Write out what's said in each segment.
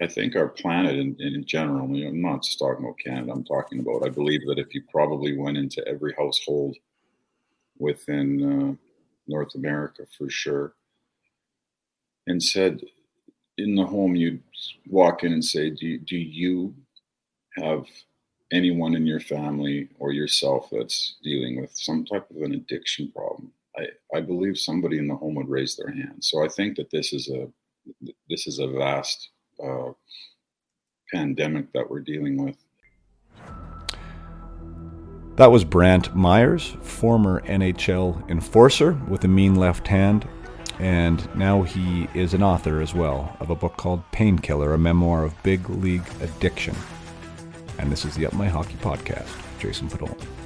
I think our planet in, in general, I'm not just talking about Canada, I'm talking about, I believe that if you probably went into every household within uh, North America for sure and said, in the home, you'd walk in and say, do, do you have anyone in your family or yourself that's dealing with some type of an addiction problem? I, I believe somebody in the home would raise their hand. So I think that this is a this is a vast uh, pandemic that we're dealing with. That was Brantt Myhres, former NHL enforcer with a mean left hand, and now he is an author as well of a book called Painkiller, a memoir of big league addiction. And this is the Up My Hockey podcast, Jason Podollan.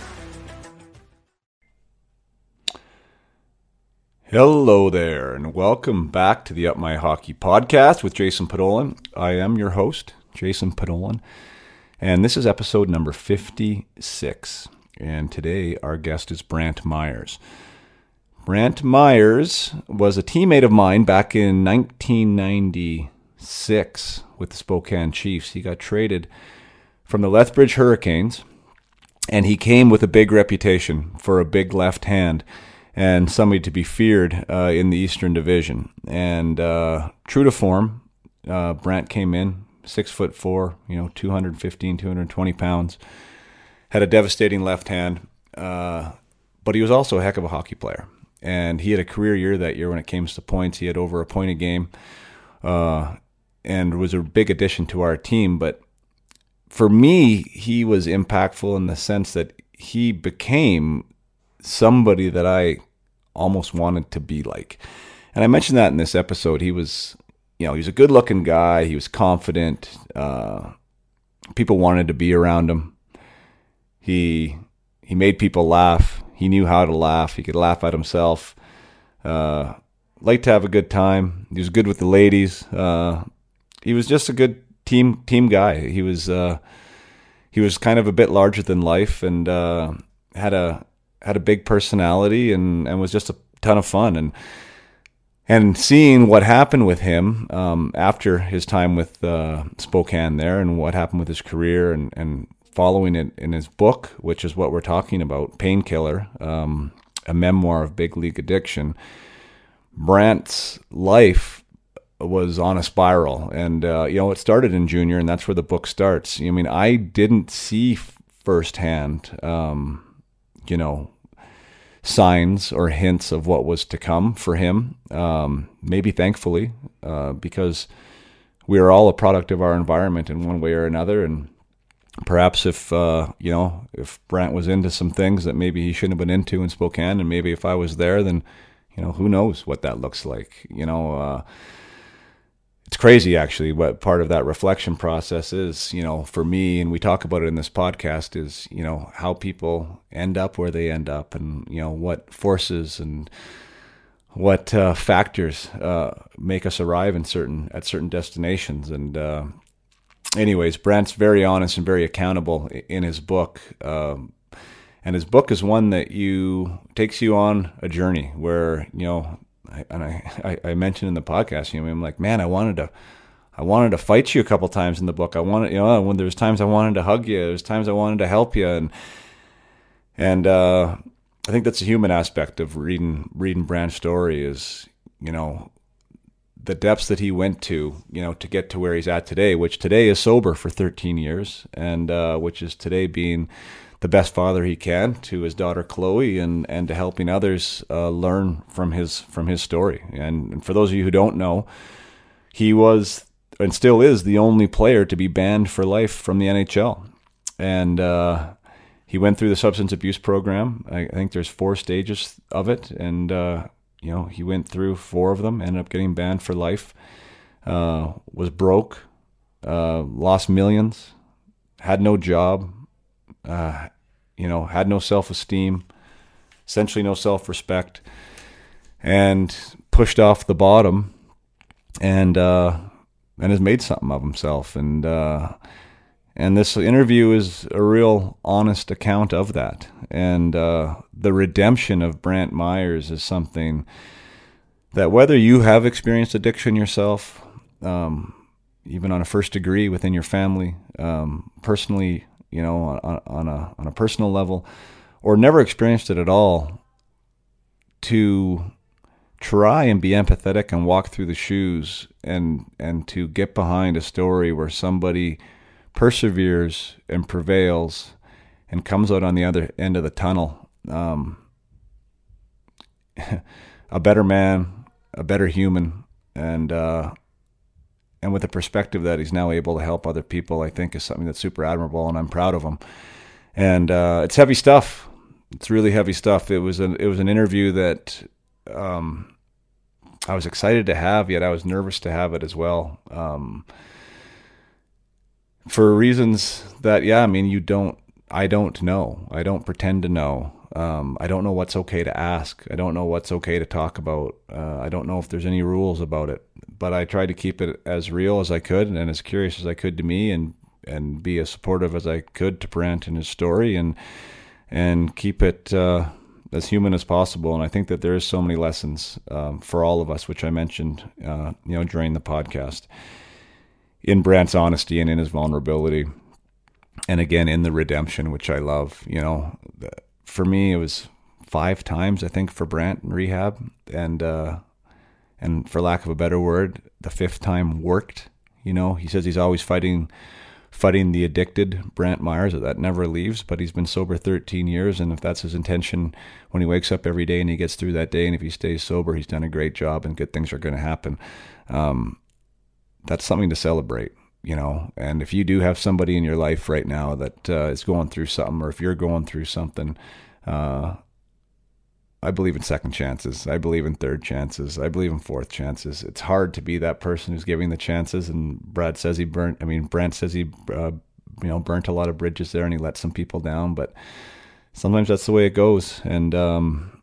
Hello there, and welcome back to the Up My Hockey podcast with Jason Podollan. I am your host, Jason Podollan, and this is episode number 56. And today our guest is Brantt Myhres. Brantt Myhres was a teammate of mine back in 1996 with the Spokane Chiefs. He got traded from the Lethbridge Hurricanes, and he came with a big reputation for a big left hand and somebody to be feared uh, in the Eastern Division. And uh, true to form, uh, Brantt came in six foot four, you know, 215, 220 pounds, had a devastating left hand, uh, but he was also a heck of a hockey player. And he had a career year that year when it came to points. He had over a point a game uh, and was a big addition to our team. But for me, he was impactful in the sense that he became somebody that I almost wanted to be like. And I mentioned that in this episode. He was, you know, he was a good looking guy. He was confident. Uh, people wanted to be around him. He he made people laugh. He knew how to laugh. He could laugh at himself. Uh, liked to have a good time. He was good with the ladies. Uh, he was just a good team team guy. He was uh, he was kind of a bit larger than life and uh, had a had a big personality and, and was just a ton of fun. And and seeing what happened with him um, after his time with uh, Spokane there and what happened with his career and, and following it in his book, which is what we're talking about, Painkiller, um, a memoir of big league addiction. Brantt's life was on a spiral, and uh, you know it started in junior, and that's where the book starts. I mean, I didn't see firsthand um, you know, signs or hints of what was to come for him. Um, maybe thankfully, uh, because we are all a product of our environment in one way or another. And perhaps if, uh, you know, if Brantt was into some things that maybe he shouldn't have been into in Spokane, and maybe if I was there, then, you know, who knows what that looks like, you know, uh, it's crazy actually what part of that reflection process is you know for me and we talk about it in this podcast is you know how people end up where they end up and you know what forces and what uh, factors uh, make us arrive in certain at certain destinations. And uh, anyways brantt's very honest and very accountable in his book um, and his book is one that you takes you on a journey where you know I, and I, I, I mentioned in the podcast, you know, I'm like, man, I wanted to, I wanted to fight you a couple times in the book. I wanted, you know, when there was times I wanted to hug you, there was times I wanted to help you, and and uh, I think that's a human aspect of reading reading Brantt's story is, you know, the depths that he went to, you know, to get to where he's at today, which today is sober for 13 years, and uh, which is today being the best father he can to his daughter Chloe and, and to helping others uh, learn from his from his story. And, and, for those of you who don't know, he was and still is the only player to be banned for life from the NHL. And uh, he went through the substance abuse program. I, think there's four stages of it, and uh, you know, he went through four of them, ended up getting banned for life, uh, was broke, uh, lost millions, had no job, uh, you know, had no self esteem, essentially no self respect, and pushed off the bottom, and uh, and has made something of himself. And uh, and this interview is a real honest account of that. And uh, the redemption of Brantt Myhres is something that whether you have experienced addiction yourself, um, even on a first degree within your family, um, personally, you know, on, on, a on a personal level, or never experienced it at all, to try and be empathetic and walk through the shoes and and to get behind a story where somebody perseveres and prevails and comes out on the other end of the tunnel um, a better man, a better human, and uh, and with the perspective that he's now able to help other people, I think is something that's super admirable, and I'm proud of him. And uh, it's heavy stuff. It's really heavy stuff. It was an it was an interview that um, I was excited to have, yet I was nervous to have it as well. Um, for reasons that, yeah, I mean, you don't, I don't know. I don't pretend to know. Um, I don't know what's okay to ask. I don't know what's okay to talk about. Uh, I don't know if there's any rules about it. But I tried to keep it as real as I could and as curious as I could to me, and and be as supportive as I could to Brantt and his story, and and keep it uh, as human as possible. And I think that there is so many lessons um, for all of us, which I mentioned, uh, you know, during the podcast in Brantt's honesty and in his vulnerability. And again, in the redemption, which I love, you know, for me, it was five times, I think, for Brantt in rehab. And, uh, and for lack of a better word, the fifth time worked. You know, he says he's always fighting, fighting the addicted Brantt Myhres. That never leaves. But he's been sober 13 years, and if that's his intention when he wakes up every day and he gets through that day, and if he stays sober, he's done a great job, and good things are going to happen. Um, that's something to celebrate you know and if you do have somebody in your life right now that uh, is going through something or if you're going through something uh, i believe in second chances. I believe in third chances. I believe in fourth chances. It's hard to be that person who's giving the chances and brad says he burnt i mean brantt says he uh, you know burnt a lot of bridges there and he let some people down but sometimes that's the way it goes and um,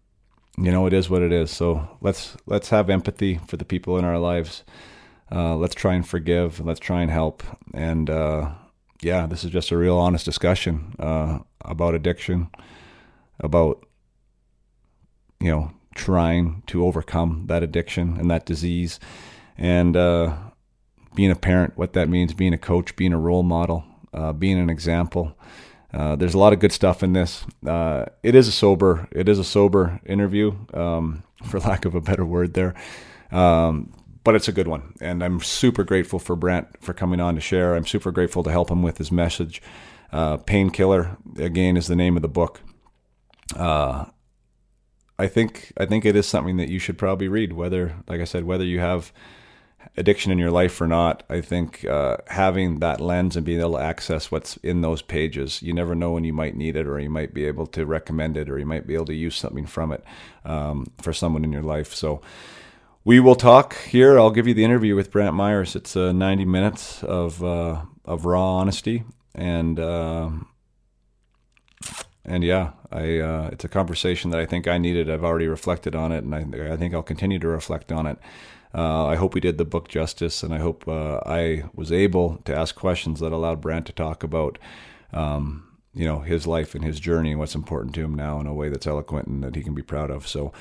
you know it is what it is. So let's let's have empathy for the people in our lives. Uh, let's try and forgive. Let's try and help. And uh, yeah, this is just a real honest discussion uh, about addiction, about you know trying to overcome that addiction and that disease, and uh, being a parent, what that means, being a coach, being a role model, uh, being an example. Uh, there's a lot of good stuff in this. it is a sober, it is a sober interview, um, for lack of a better word. There, um, but it's a good one. And I'm super grateful for Brent for coming on to share. I'm super grateful to help him with his message. Uh, Painkiller, again, is the name of the book. Uh, I think I think it is something that you should probably read. Whether, like I said, whether you have addiction in your life or not, I think uh, having that lens and being able to access what's in those pages, you never know when you might need it, or you might be able to recommend it, or you might be able to use something from it um, for someone in your life. So we will talk here. I'll give you the interview with Brantt Myhres. It's uh, 90 minutes of uh, of raw honesty, and uh, and yeah, I uh, it's a conversation that I think I needed. I've already reflected on it, and I, I think I'll continue to reflect on it. Uh, I hope we did the book justice, and I hope uh, I was able to ask questions that allowed Brantt to talk about. Um, you know his life and his journey and what's important to him now in a way that's eloquent and that he can be proud of. So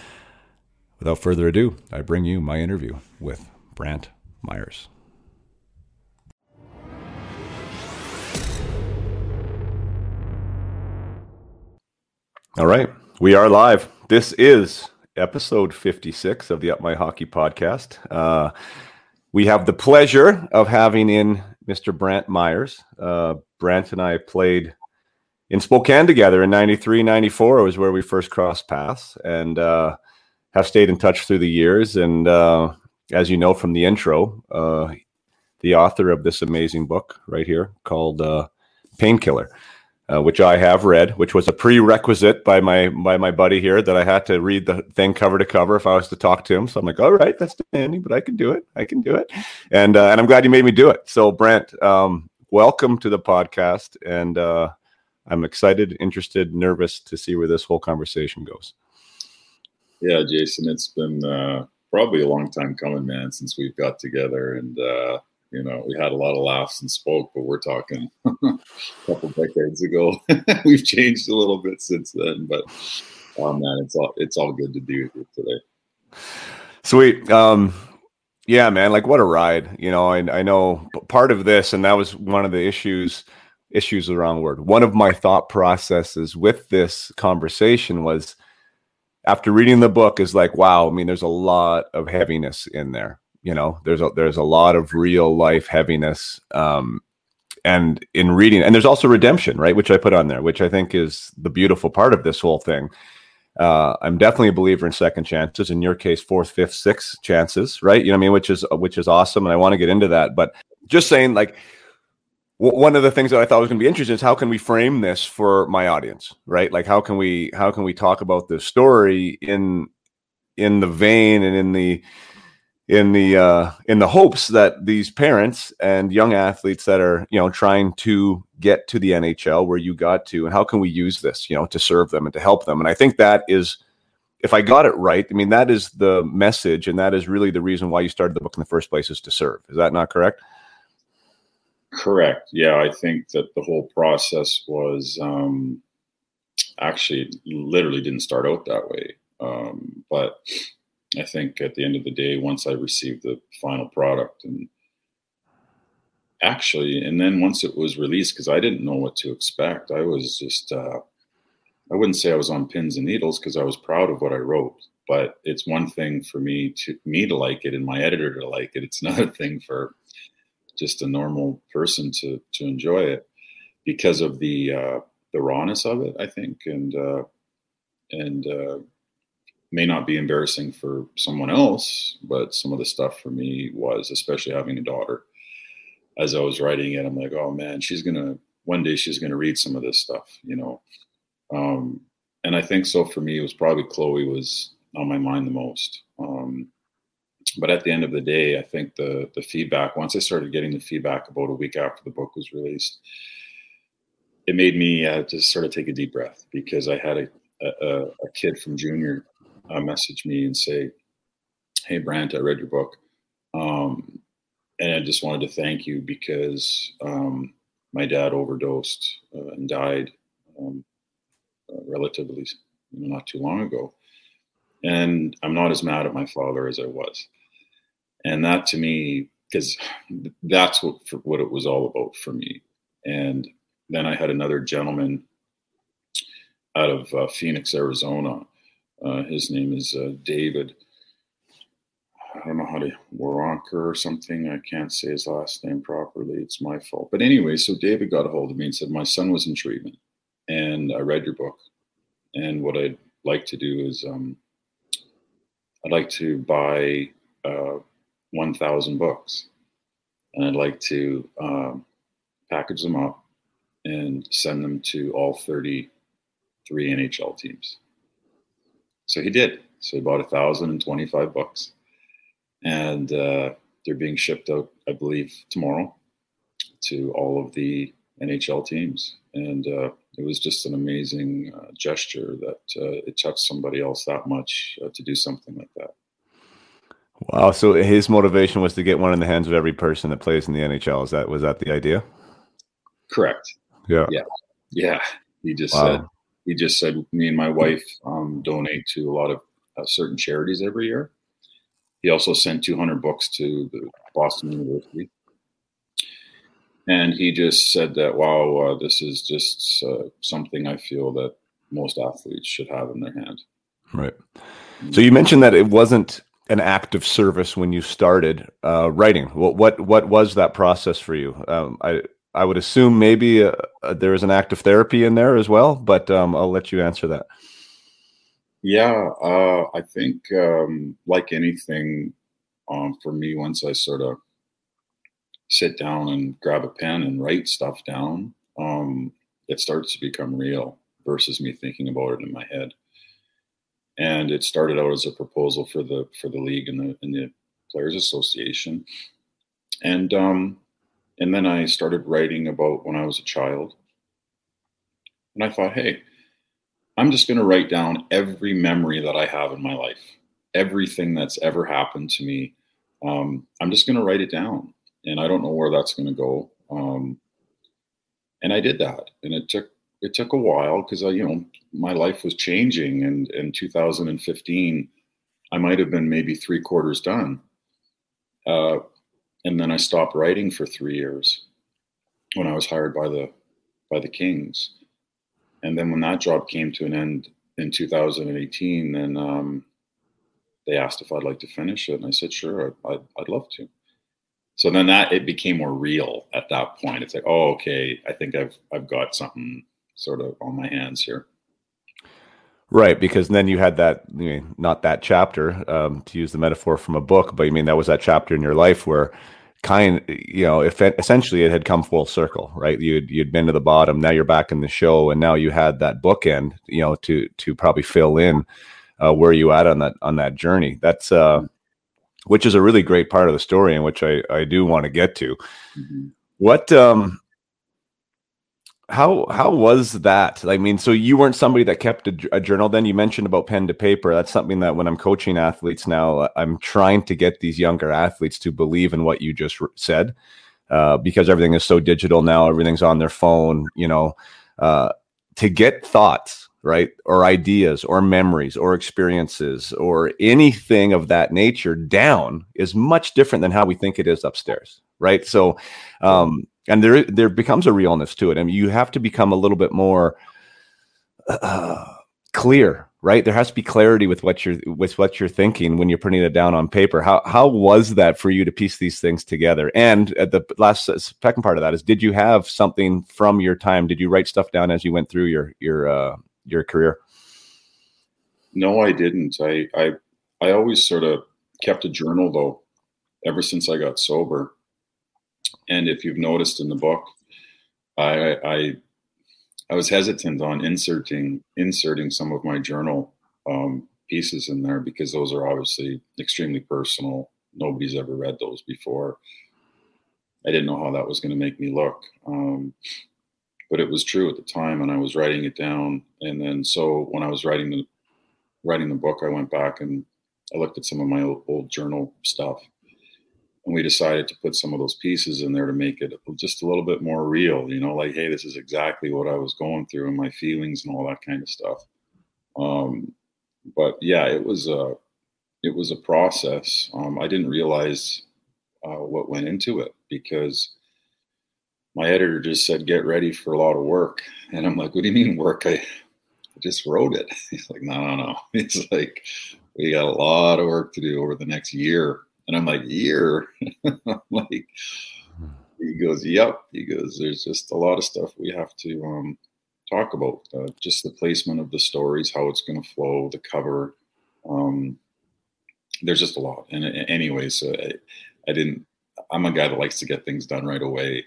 Without further ado, I bring you my interview with Brantt Myhres. All right, we are live. This is episode 56 of the Up My Hockey podcast. Uh, we have the pleasure of having in Mr. Brantt Myhres. Uh, Brantt and I played in Spokane together in 93, 94 was where we first crossed paths. And uh, have stayed in touch through the years. And uh, as you know from the intro, uh, the author of this amazing book right here called uh, Painkiller. Uh, which I have read, which was a prerequisite by my by my buddy here that I had to read the thing cover to cover if I was to talk to him. So I'm like, all right, that's demanding, but I can do it. I can do it, and uh, and I'm glad you made me do it. So Brent, um, welcome to the podcast, and uh, I'm excited, interested, nervous to see where this whole conversation goes. Yeah, Jason, it's been uh, probably a long time coming, man, since we've got together, and uh, you know, we had a lot of laughs and spoke, but we're talking a couple decades ago. We've changed a little bit since then, but oh man, it's all it's all good to you today. Sweet. Um, yeah, man, like what a ride. You know, I, I know part of this, and that was one of the issues. Issues the wrong word. One of my thought processes with this conversation was after reading the book is like, wow, I mean, there's a lot of heaviness in there you know there's a there's a lot of real life heaviness um and in reading and there's also redemption right which i put on there which i think is the beautiful part of this whole thing. Uh, i'm definitely a believer in second chances in your case fourth fifth sixth chances right? You know i mean? Which is which is awesome and i want to get into that but just saying like one of the things that i thought was going to be interesting is how can we frame this for my audience right? Like how can we how can we talk about this story in in the vein and in the in the uh, in the hopes that these parents and young athletes that are you know trying to get to the NHL where you got to, and how can we use this you know to serve them and to help them? And I think that is, if I got it right, I mean that is the message, and that is really the reason why you started the book in the first place is to serve. Is that not correct? Correct. Yeah, I think that the whole process was um, actually literally didn't start out that way, um, but I think at the end of the day, once I received the final product and actually, and then once it was released, because I didn't know what to expect, I was just, uh, I wouldn't say I was on pins and needles because I was proud of what I wrote. But it's one thing for me to me to like it and my editor to like it. It's another thing for just a normal person to to enjoy it because of the uh, the rawness of it. I think and uh, and uh, may not be embarrassing for someone else, but some of the stuff for me was, especially having a daughter. As I was writing it, I'm like, oh man, she's gonna one day she's gonna read some of this stuff, you know. Um, and I think so for me, it was probably Chloe was on my mind the most. Um, but at the end of the day, I think the the feedback once I started getting the feedback about a week after the book was released, it made me uh, just sort of take a deep breath because I had a a, a kid from junior uh, message me and say, "Hey, Brantt, I read your book, um, and I just wanted to thank you because um, my dad overdosed uh, and died um, uh, relatively not too long ago, and I'm not as mad at my father as I was." And that to me, because that's what what it was all about for me. And then I had another gentleman out of uh, Phoenix, Arizona, uh, his name is uh, David. I don't know how to Waronker or something. I can't say his last name properly. It's my fault. But anyway, so David got a hold of me and said, My son was in treatment and I read your book. And what I'd like to do is um, I'd like to buy uh, 1,000 books and I'd like to um, package them up and send them to all 33 NHL teams. So he did. So he bought a thousand and twenty-five bucks, and uh, they're being shipped out, I believe, tomorrow to all of the NHL teams. And uh, it was just an amazing uh, gesture that uh, it touched somebody else that much uh, to do something like that. Wow! So his motivation was to get one in the hands of every person that plays in the NHL. Is that was that the idea? Correct. Yeah. Yeah. Yeah. He just wow. said he just said me and my wife um, donate to a lot of uh, certain charities every year. He also sent 200 books to the Boston University. And he just said that, wow, uh, this is just uh, something I feel that most athletes should have in their hand. Right. So you mentioned that it wasn't an act of service when you started uh, writing. What, what what was that process for you? Um, I I would assume maybe uh, uh, there is an active therapy in there as well, but um, I'll let you answer that. Yeah, uh, I think um, like anything, um, for me, once I sort of sit down and grab a pen and write stuff down, um, it starts to become real versus me thinking about it in my head. And it started out as a proposal for the for the league and the and the Players Association, and um, and then I started writing about when I was a child, and I thought, hey, I'm just going to write down every memory that I have in my life, everything that's ever happened to me. Um, I'm just going to write it down, and I don't know where that's going to go. Um, and I did that, and it took it took a while because I, you know, my life was changing, and in 2015, I might have been maybe three quarters done, uh, and then I stopped writing for three years when I was hired by the by the Kings, and then when that job came to an end in 2018, then um, they asked if I'd like to finish it, and I said sure, I'd, I'd, I'd love to. So then that it became more real at that point. It's like, oh, okay, I think I've I've got something sort of on my hands here. Right, because then you had that, you know, not that chapter, um, to use the metaphor from a book, but I mean, that was that chapter in your life where kind, you know, if it, essentially it had come full circle, right? You'd, you'd been to the bottom, now you're back in the show, and now you had that bookend, you know, to, to probably fill in uh, where you at on that, on that journey. That's, uh, which is a really great part of the story and which I, I do want to get to. Mm-hmm. What, um, how how was that? I mean, so you weren't somebody that kept a, a, journal. Then you mentioned about pen to paper. That's something that when I'm coaching athletes now, I'm trying to get these younger athletes to believe in what you just said, uh, because everything is so digital now. Everything's on their phone. You know, uh, to get thoughts right or ideas or memories or experiences or anything of that nature down is much different than how we think it is upstairs right so um and there there becomes a realness to it. I mean, you have to become a little bit more uh, clear, right? There has to be clarity with what you're with what you're thinking when you're putting it down on paper. How how was that for you to piece these things together? And the last second part of that is, did you have something from your time? Did you write stuff down as you went through your your uh, your career? No, I didn't. I I I always sort of kept a journal though, ever since I got sober and if you've noticed in the book, I, I, I was hesitant on inserting inserting some of my journal um, pieces in there because those are obviously extremely personal. Nobody's ever read those before. I didn't know how that was going to make me look, um, but it was true at the time, and I was writing it down. And then, so when I was writing the writing the book, I went back and I looked at some of my old, old journal stuff and we decided to put some of those pieces in there to make it just a little bit more real you know like hey this is exactly what i was going through and my feelings and all that kind of stuff. Um, but yeah it was a it was a process. Um, i didn't realize uh, what went into it because my editor just said get ready for a lot of work. And i'm like what do you mean work? I, I just wrote it. He's like no no no. It's like we got a lot of work to do over the next year and I'm like, year? I'm like, he goes, yep. He goes, there's just a lot of stuff we have to um, talk about. Uh, just the placement of the stories, how it's going to flow, the cover. Um, there's just a lot. And uh, I, I didn't, I'm a guy that likes to get things done right away.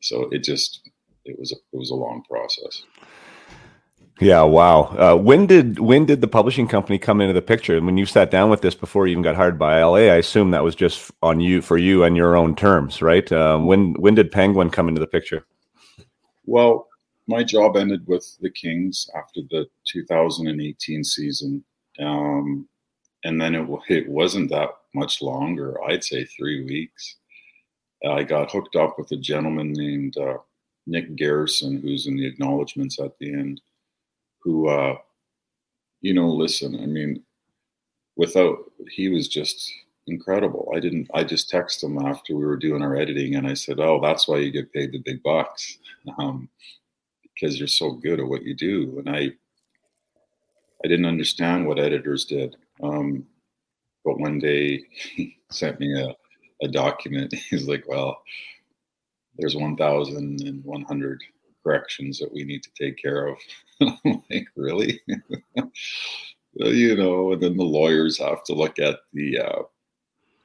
So it just, it was a, it was a long process. Yeah, wow. Uh, when did when did the publishing company come into the picture? When you sat down with this before you even got hired by LA, I assume that was just on you for you and your own terms, right? Uh, when when did Penguin come into the picture? Well, my job ended with the Kings after the 2018 season, um, and then it it wasn't that much longer. I'd say three weeks. I got hooked up with a gentleman named uh, Nick Garrison, who's in the acknowledgments at the end who, uh, you know, listen, I mean, without, he was just incredible. I didn't, I just texted him after we were doing our editing and I said, oh, that's why you get paid the big bucks. Um, because you're so good at what you do. And I, I didn't understand what editors did. Um, but one day he sent me a, a document. He's like, well, there's 1,100 corrections that we need to take care of. I'm like, really? you know, and then the lawyers have to look at the uh,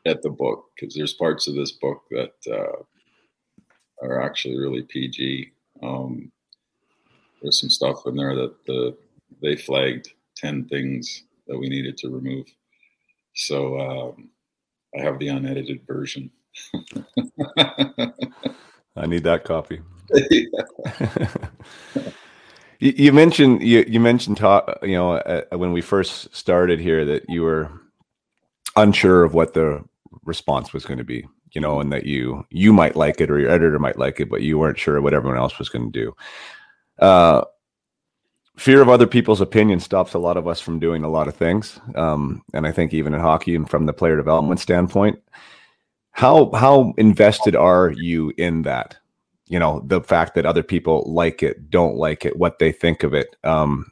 at the book because there's parts of this book that uh, are actually really PG. Um, there's some stuff in there that the they flagged ten things that we needed to remove. So um, I have the unedited version. I need that copy. You, you, mentioned you, you mentioned talk, you know uh, when we first started here that you were unsure of what the response was going to be you know and that you you might like it or your editor might like it but you weren't sure what everyone else was going to do. Uh, fear of other people's opinion stops a lot of us from doing a lot of things um, and i think even in hockey and from the player development standpoint how how invested are you in that you know the fact that other people like it don't like it what they think of it um,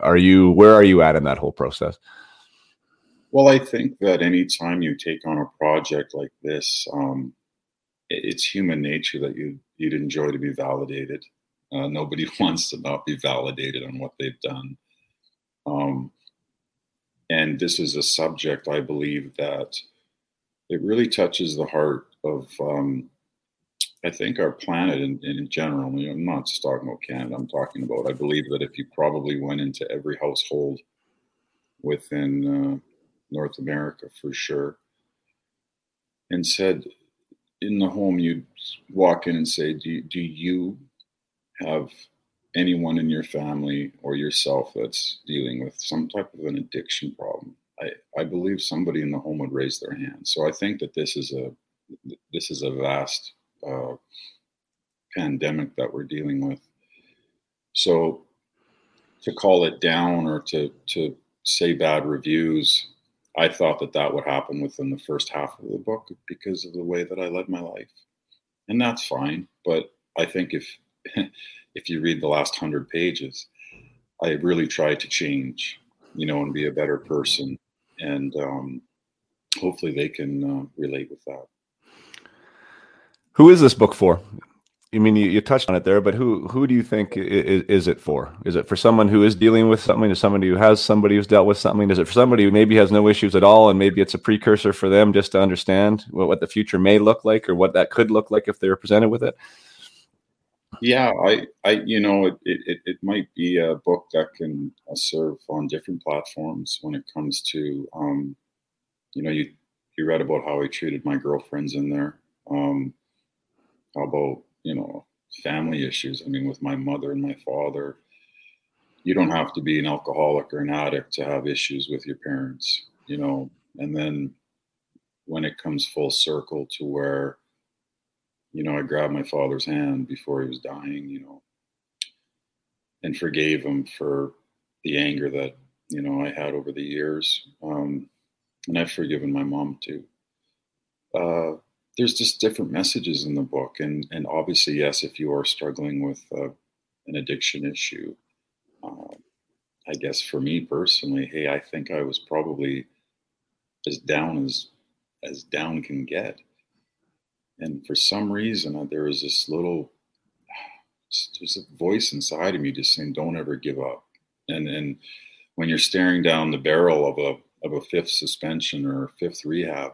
are you where are you at in that whole process? Well i think that anytime you take on a project like this um, it's human nature that you you'd enjoy to be validated. Uh, nobody wants to not be validated on what they've done. Um, and this is a subject i believe that it really touches the heart of, um, I think, our planet in, in general. I'm not just talking about Canada. I'm talking about. I believe that if you probably went into every household within uh, North America, for sure, and said, in the home, you'd walk in and say, "Do do you have anyone in your family or yourself that's dealing with some type of an addiction problem?" I, I believe somebody in the home would raise their hand. So I think that this is a this is a vast uh, pandemic that we're dealing with. So to call it down or to to say bad reviews, I thought that that would happen within the first half of the book because of the way that I led my life, and that's fine. But I think if if you read the last hundred pages, I really tried to change, you know, and be a better person and um, hopefully they can uh, relate with that. Who is this book for? I mean, you, you, touched on it there, but who who do you think is, is, it for? Is it for someone who is dealing with something? Is somebody who has somebody who's dealt with something? Is it for somebody who maybe has no issues at all, and maybe it's a precursor for them just to understand what, what the future may look like, or what that could look like if they were presented with it? Yeah, I, I, you know, it, it, it might be a book that can uh, serve on different platforms when it comes to, um, you know, you, you read about how I treated my girlfriends in there. Um, about, you know, family issues? I mean, with my mother and my father, you don't have to be an alcoholic or an addict to have issues with your parents, you know, and then when it comes full circle to where you know, I grabbed my father's hand before he was dying, you know, and forgave him for the anger that, you know, I had over the years. Um, and I've forgiven my mom too. Uh, there's just different messages in the book. And, and obviously, yes, if you are struggling with uh, an addiction issue, uh, I guess for me personally, hey, I think I was probably as down as as down can get and for some reason there was this little there's a voice inside of me just saying don't ever give up and and when you're staring down the barrel of a of a fifth suspension or a fifth rehab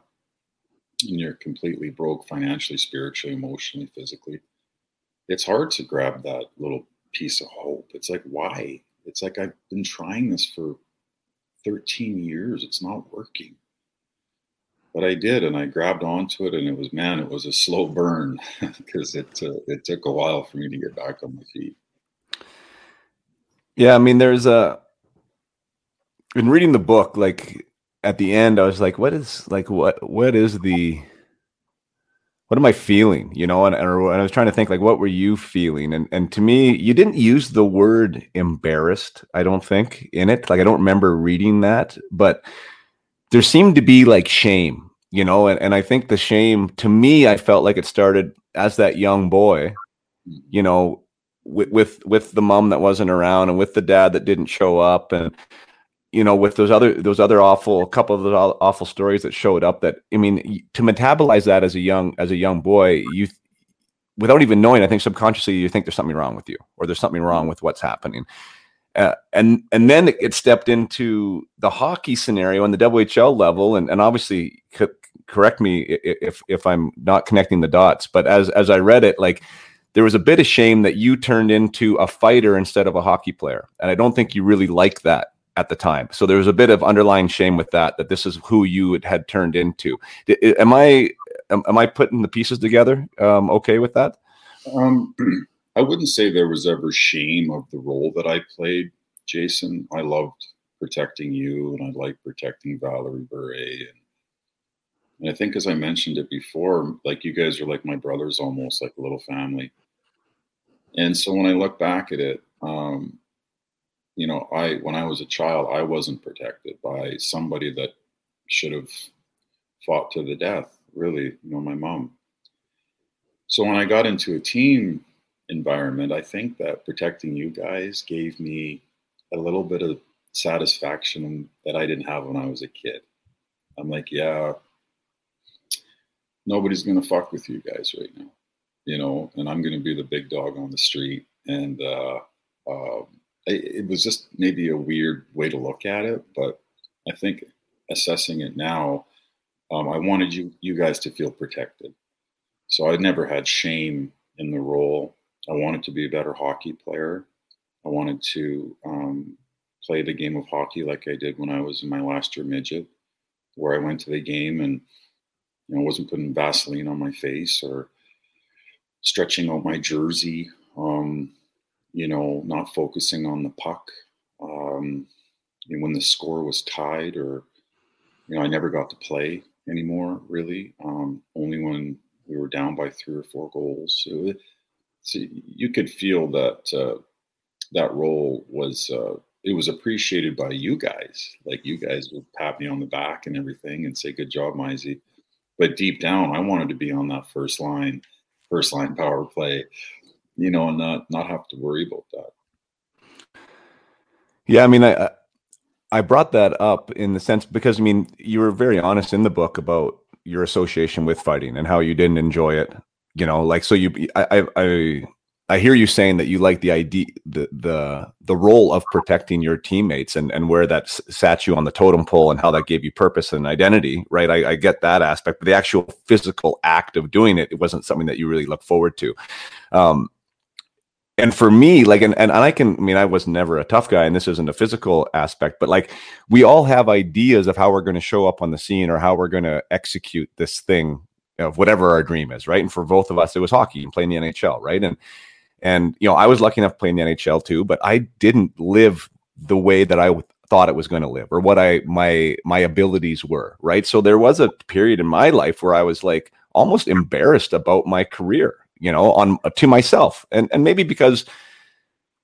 and you're completely broke financially spiritually emotionally physically it's hard to grab that little piece of hope. It's like why? It's like i've been trying this for 13 years. It's not working. But I did, and I grabbed onto it, and it was man, it was a slow burn because it uh, it took a while for me to get back on my feet. Yeah, I mean, there's a in reading the book, like at the end, I was like, what is like what what is the what am I feeling? You know, and, and I was trying to think like, what were you feeling? And and to me, you didn't use the word embarrassed. I don't think in it. Like I don't remember reading that, but there seemed to be like shame, you know, and, and I think the shame to me, I felt like it started as that young boy, you know, with with with the mom that wasn't around and with the dad that didn't show up and you know with those other those other awful couple of the awful stories that showed up that i mean to metabolize that as a young as a young boy you without even knowing i think subconsciously you think there's something wrong with you or there's something wrong with what's happening uh, and and then it stepped into the hockey scenario and the WHL level, and, and obviously co- correct me if if I'm not connecting the dots. But as as I read it, like there was a bit of shame that you turned into a fighter instead of a hockey player. And I don't think you really liked that at the time. So there was a bit of underlying shame with that, that this is who you had turned into. Am I, am, I putting the pieces together? Um, okay with that? Um, I wouldn't say there was ever shame of the role that I played, Jason. I loved protecting you and I liked protecting Valeri Bure and and I think, as I mentioned it before, like you guys are like my brothers almost, like a little family. And so when I look back at it, um, you know, I when I was a child, I wasn't protected by somebody that should have fought to the death. Really, you know, my mom. So when I got into a team environment, I think that protecting you guys gave me a little bit of satisfaction that I didn't have when I was a kid. I'm like, yeah, nobody's gonna fuck with you guys right now, you know, and I'm gonna be the big dog on the street. And uh, uh, it, was just maybe a weird way to look at it, but I think assessing it now, um, I wanted you you guys to feel protected. So I never had shame in the role. I wanted to be a better hockey player. I wanted to um, play the game of hockey like I did when I was in my last year midget, where I went to the game and you know, wasn't putting Vaseline on my face or stretching out my jersey. Um, you know, not focusing on the puck. Um, and when the score was tied, or you know, I never got to play anymore. Really, um, only when we were down by three or four goals. So, so you could feel that uh, that role was uh, it was appreciated by you guys. Like you guys would pat me on the back and everything and say, "Good job, Mizey." but deep down, I wanted to be on that first line, first line power play, you know, and not not have to worry about that. Yeah, I mean, I I brought that up in the sense because I mean, you were very honest in the book about your association with fighting and how you didn't enjoy it. You know, like so you I I I hear you saying that you like the idea, the the the role of protecting your teammates and and where that sat you on the totem pole and how that gave you purpose and identity, right? I, I, get that aspect, but the actual physical act of doing it, it wasn't something that you really look forward to. Um, and for me, like, and, and I can, I mean, I was never a tough guy, and this isn't a physical aspect, but like, we all have ideas of how we're going to show up on the scene or how we're going to execute this thing of whatever our dream is, right? And for both of us, it was hockey and playing the NHL, right? And and you know, I was lucky enough to play in the NHL too, but I didn't live the way that I thought it was going to live or what I my my abilities were, right? So there was a period in my life where I was like almost embarrassed about my career, you know, on to myself. And and maybe because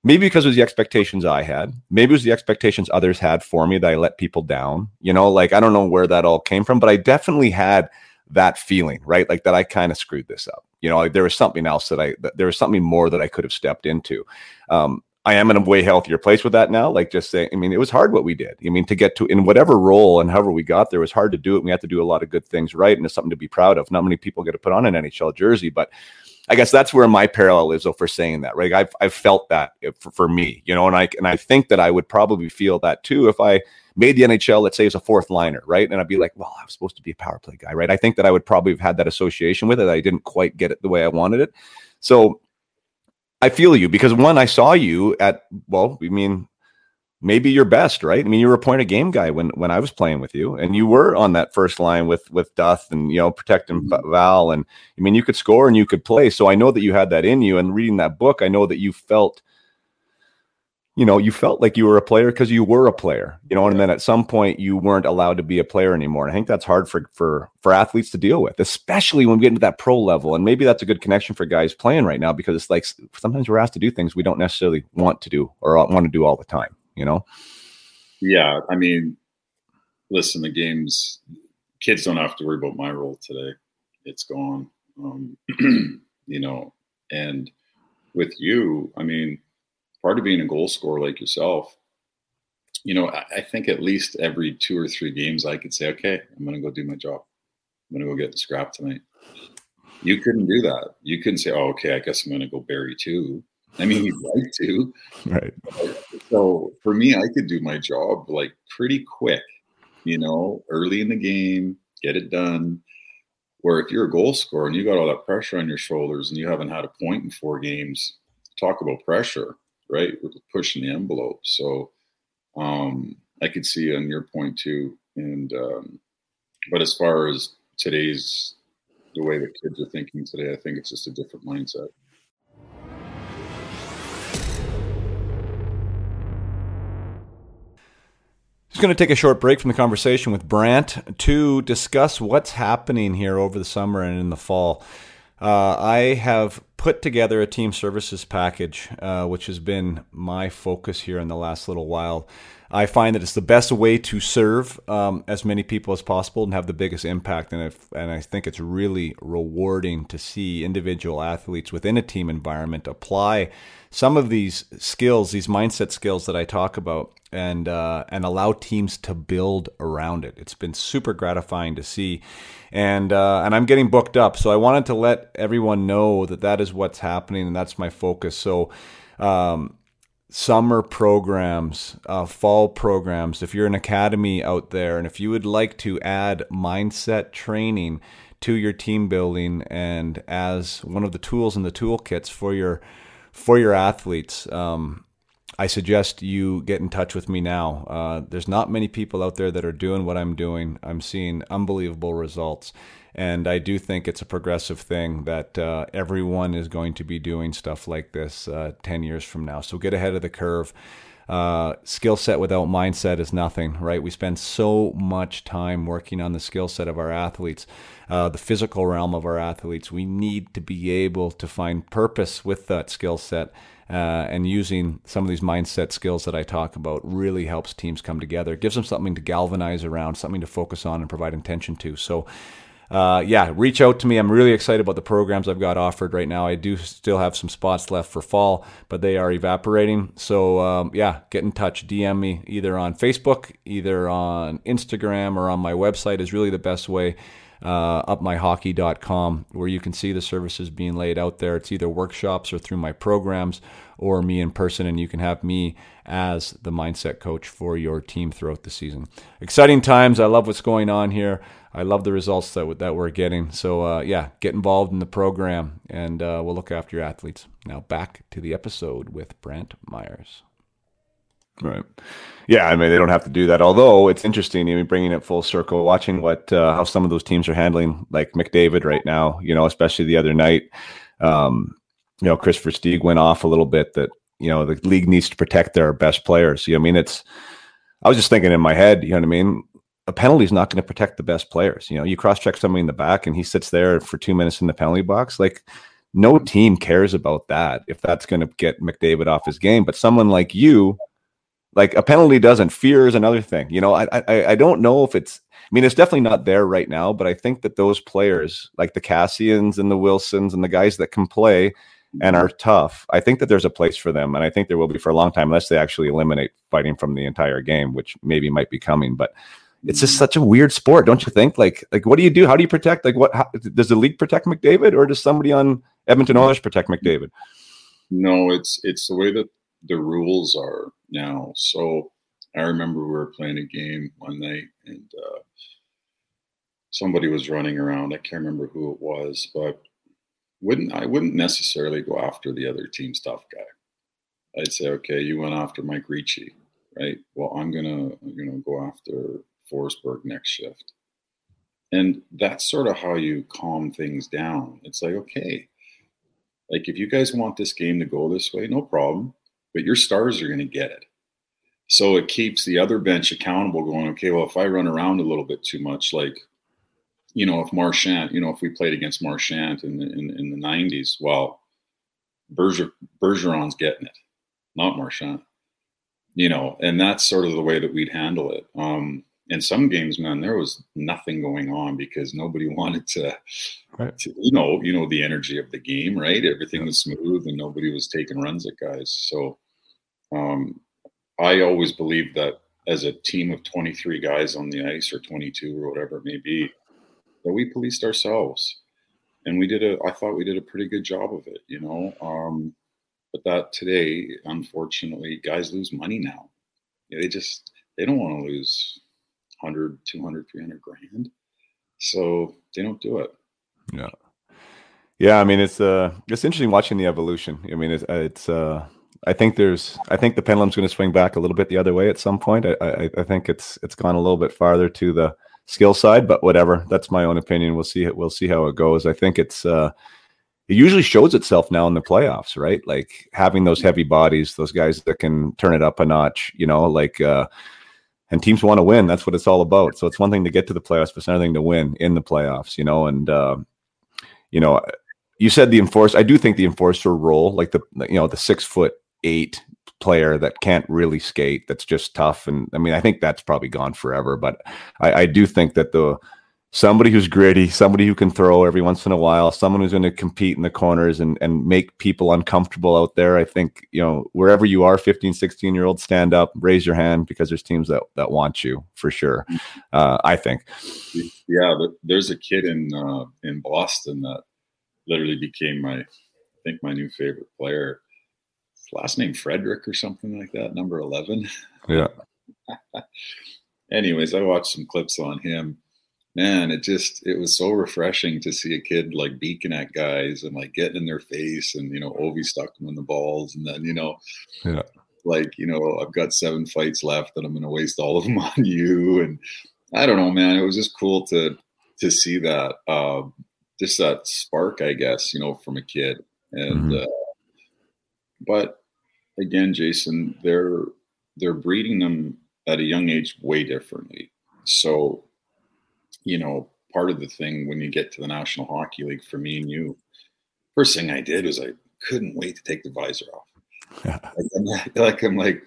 maybe because it was the expectations I had, maybe it was the expectations others had for me that I let people down, you know, like I don't know where that all came from, but I definitely had that feeling, right? Like that I kind of screwed this up. You know, like there was something else that I, that there was something more that I could have stepped into. Um, I am in a way healthier place with that now. Like just saying, I mean, it was hard what we did. I mean, to get to in whatever role and however we got there, was hard to do it. We had to do a lot of good things right, and it's something to be proud of. Not many people get to put on an NHL jersey, but I guess that's where my parallel is, though, for saying that. Right, I've I've felt that eh, for, for me, you know, and I and I think that I would probably feel that too if I made the NHL, let's say, as a fourth liner, right? And I'd be like, well, I was supposed to be a power play guy, right? I think that I would probably have had that association with it. I didn't quite get it the way I wanted it. So I feel you because one, I saw you at, well, I mean, maybe your best, right? I mean, you were a point of game guy when when I was playing with you, and you were on that first line with with Duth and you know protecting mm-hmm. Val, and I mean, you could score and you could play. So I know that you had that in you. And reading that book, I know that you felt you know, you felt like you were a player because you were a player, you know, and then at some point you weren't allowed to be a player anymore. And I think that's hard for for for athletes to deal with, especially when we get into that pro level. And maybe that's a good connection for guys playing right now because it's like sometimes we're asked to do things we don't necessarily want to do or want to do all the time, you know? Yeah. I mean, listen, the games kids don't have to worry about my role today. It's gone. Um, you know, and with you, I mean, part of being a goal scorer like yourself, you know, I, I think at least every two or three games I could say, okay, I'm going to go do my job. I'm going to go get the scrap tonight. You couldn't do that. You couldn't say, oh, okay, I guess I'm going to go bury two. I mean, you'd like to. Right. So for me, I could do my job like pretty quick, you know, early in the game, get it done. Where if you're a goal scorer and you got all that pressure on your shoulders and you haven't had a point in four games, talk about pressure, right? We're pushing the envelope. So um, I could see on your point too. And um, but as far as today's the way that kids are thinking today, I think it's just a different mindset. Just going to take a short break from the conversation with Brantt to discuss what's happening here over the summer and in the fall. Uh, I have put together a team services package, uh, which has been my focus here in the last little while. I find that it's the best way to serve um, as many people as possible and have the biggest impact. And, if, and I think it's really rewarding to see individual athletes within a team environment apply some of these skills, these mindset skills that I talk about, and uh, and allow teams to build around it. It's been super gratifying to see, and uh, and I'm getting booked up. So I wanted to let everyone know that that is what's happening, and that's my focus. So. Um, summer programs, uh, fall programs, if you're an academy out there, and if you would like to add mindset training to your team building and as one of the tools in the toolkits for your for your athletes, um, I suggest you get in touch with me now. Uh, there's not many people out there that are doing what I'm doing. I'm seeing unbelievable results. And I do think it's a progressive thing that uh, everyone is going to be doing stuff like this uh, 10 years from now. So get ahead of the curve. Uh, skill set without mindset is nothing, right? We spend so much time working on the skill set of our athletes, uh, the physical realm of our athletes. We need to be able to find purpose with that skill set uh, and using some of these mindset skills that I talk about really helps teams come together. It gives them something to galvanize around, something to focus on and provide intention to. So, uh, yeah, reach out to me. I'm really excited about the programs I've got offered right now. I do still have some spots left for fall, but they are evaporating. So, um, yeah, get in touch. DM me either on Facebook, either on Instagram, or on my website is really the best way uh, upmyhockey.com, where you can see the services being laid out there. It's either workshops or through my programs or me in person, and you can have me as the mindset coach for your team throughout the season. Exciting times. I love what's going on here. I love the results that that we're getting. So uh, yeah, get involved in the program, and uh, we'll look after your athletes. Now back to the episode with Brantt Myhres. Right. Yeah, I mean they don't have to do that. Although it's interesting, I mean, bringing it full circle, watching what uh, how some of those teams are handling, like McDavid right now. You know, especially the other night. Um, you know, Kris Versteeg went off a little bit that you know the league needs to protect their best players. You know, I mean, it's. I was just thinking in my head, you know what I mean? A penalty is not going to protect the best players. You know, you cross check somebody in the back and he sits there for two minutes in the penalty box. Like, no team cares about that if that's going to get McDavid off his game. But someone like you like a penalty doesn't. Fear is another thing. You know, I, I I don't know if it's. I mean, it's definitely not there right now, but I think that those players, like the Kassians and the Wilsons and the guys that can play and are tough, I think that there's a place for them, and I think there will be for a long time, unless they actually eliminate fighting from the entire game, which maybe might be coming. But it's just such a weird sport, don't you think? Like, like what do you do? How do you protect? Like, what how, does the league protect McDavid, or does somebody on Edmonton Oilers protect McDavid? No, it's it's the way that the rules are now. So I remember we were playing a game one night and uh, somebody was running around. I can't remember who it was, but wouldn't I wouldn't necessarily go after the other team's tough guy. I'd say, okay, you went after Mike Ricci, right? Well, I'm gonna I'm gonna go after Forsberg next shift. And that's sort of how you calm things down. It's like, okay, like if you guys want this game to go this way, no problem but your stars are going to get it. So it keeps the other bench accountable, going, okay, well, if I run around a little bit too much, like, you know, if Marchand, you know, if we played against Marchand in the, in, in the 90s, well, Berger, Bergeron's getting it, not Marchand, you know, and that's sort of the way that we'd handle it. Um, in some games, man, there was nothing going on because nobody wanted to, right. to, you know, you know, the energy of the game, right? Everything was smooth and nobody was taking runs at guys. So, um, I always believed that as a team of 23 guys on the ice or 22 or whatever it may be, that we policed ourselves. And we did a, I thought we did a pretty good job of it, you know. Um, but that today, unfortunately, guys lose money now. They just, they don't want to lose 100, 200, 300 grand. So they don't do it. Yeah. Yeah, I mean it's uh it's interesting watching the evolution. I mean it's it's uh I think there's I think the pendulum's going to swing back a little bit the other way at some point. I, I, I think it's it's gone a little bit farther to the skill side, but whatever. That's my own opinion. We'll see it. We'll see how it goes. I think it's uh it usually shows itself now in the playoffs, right? Like having those heavy bodies, those guys that can turn it up a notch, you know, like uh and teams want to win. That's what it's all about. So it's one thing to get to the playoffs, but it's another thing to win in the playoffs, you know, and uh, you know, you said the enforcer. I do think the enforcer role, like the you know the six foot eight player that can't really skate, that's just tough. And I mean, I think that's probably gone forever. But I, I do think that the somebody who's gritty, somebody who can throw every once in a while, someone who's going to compete in the corners and, and make people uncomfortable out there. I think, you know, wherever you are, 15, 16 year old, stand up, raise your hand because there's teams that, that want you for sure. Uh, I think. Yeah. There's a kid in, uh, in Boston that literally became my, I think my new favorite player. His last name Frederic or something like that. Number 11. Yeah. Anyways, I watched some clips on him man, it just it was so refreshing to see a kid like beacon at guys and like getting in their face and you know Ovi stuck them in the balls and then you know yeah. like you know I've got seven fights left and I'm gonna waste all of them on you. And I don't know man it was just cool to to see that uh, just that spark I guess you know from a kid. And mm-hmm. uh, but again Jason they're they're breeding them at a young age way differently. So you know, part of the thing when you get to the National Hockey League for me and you, first thing I did was I couldn't wait to take the visor off. like, I'm, like, I'm like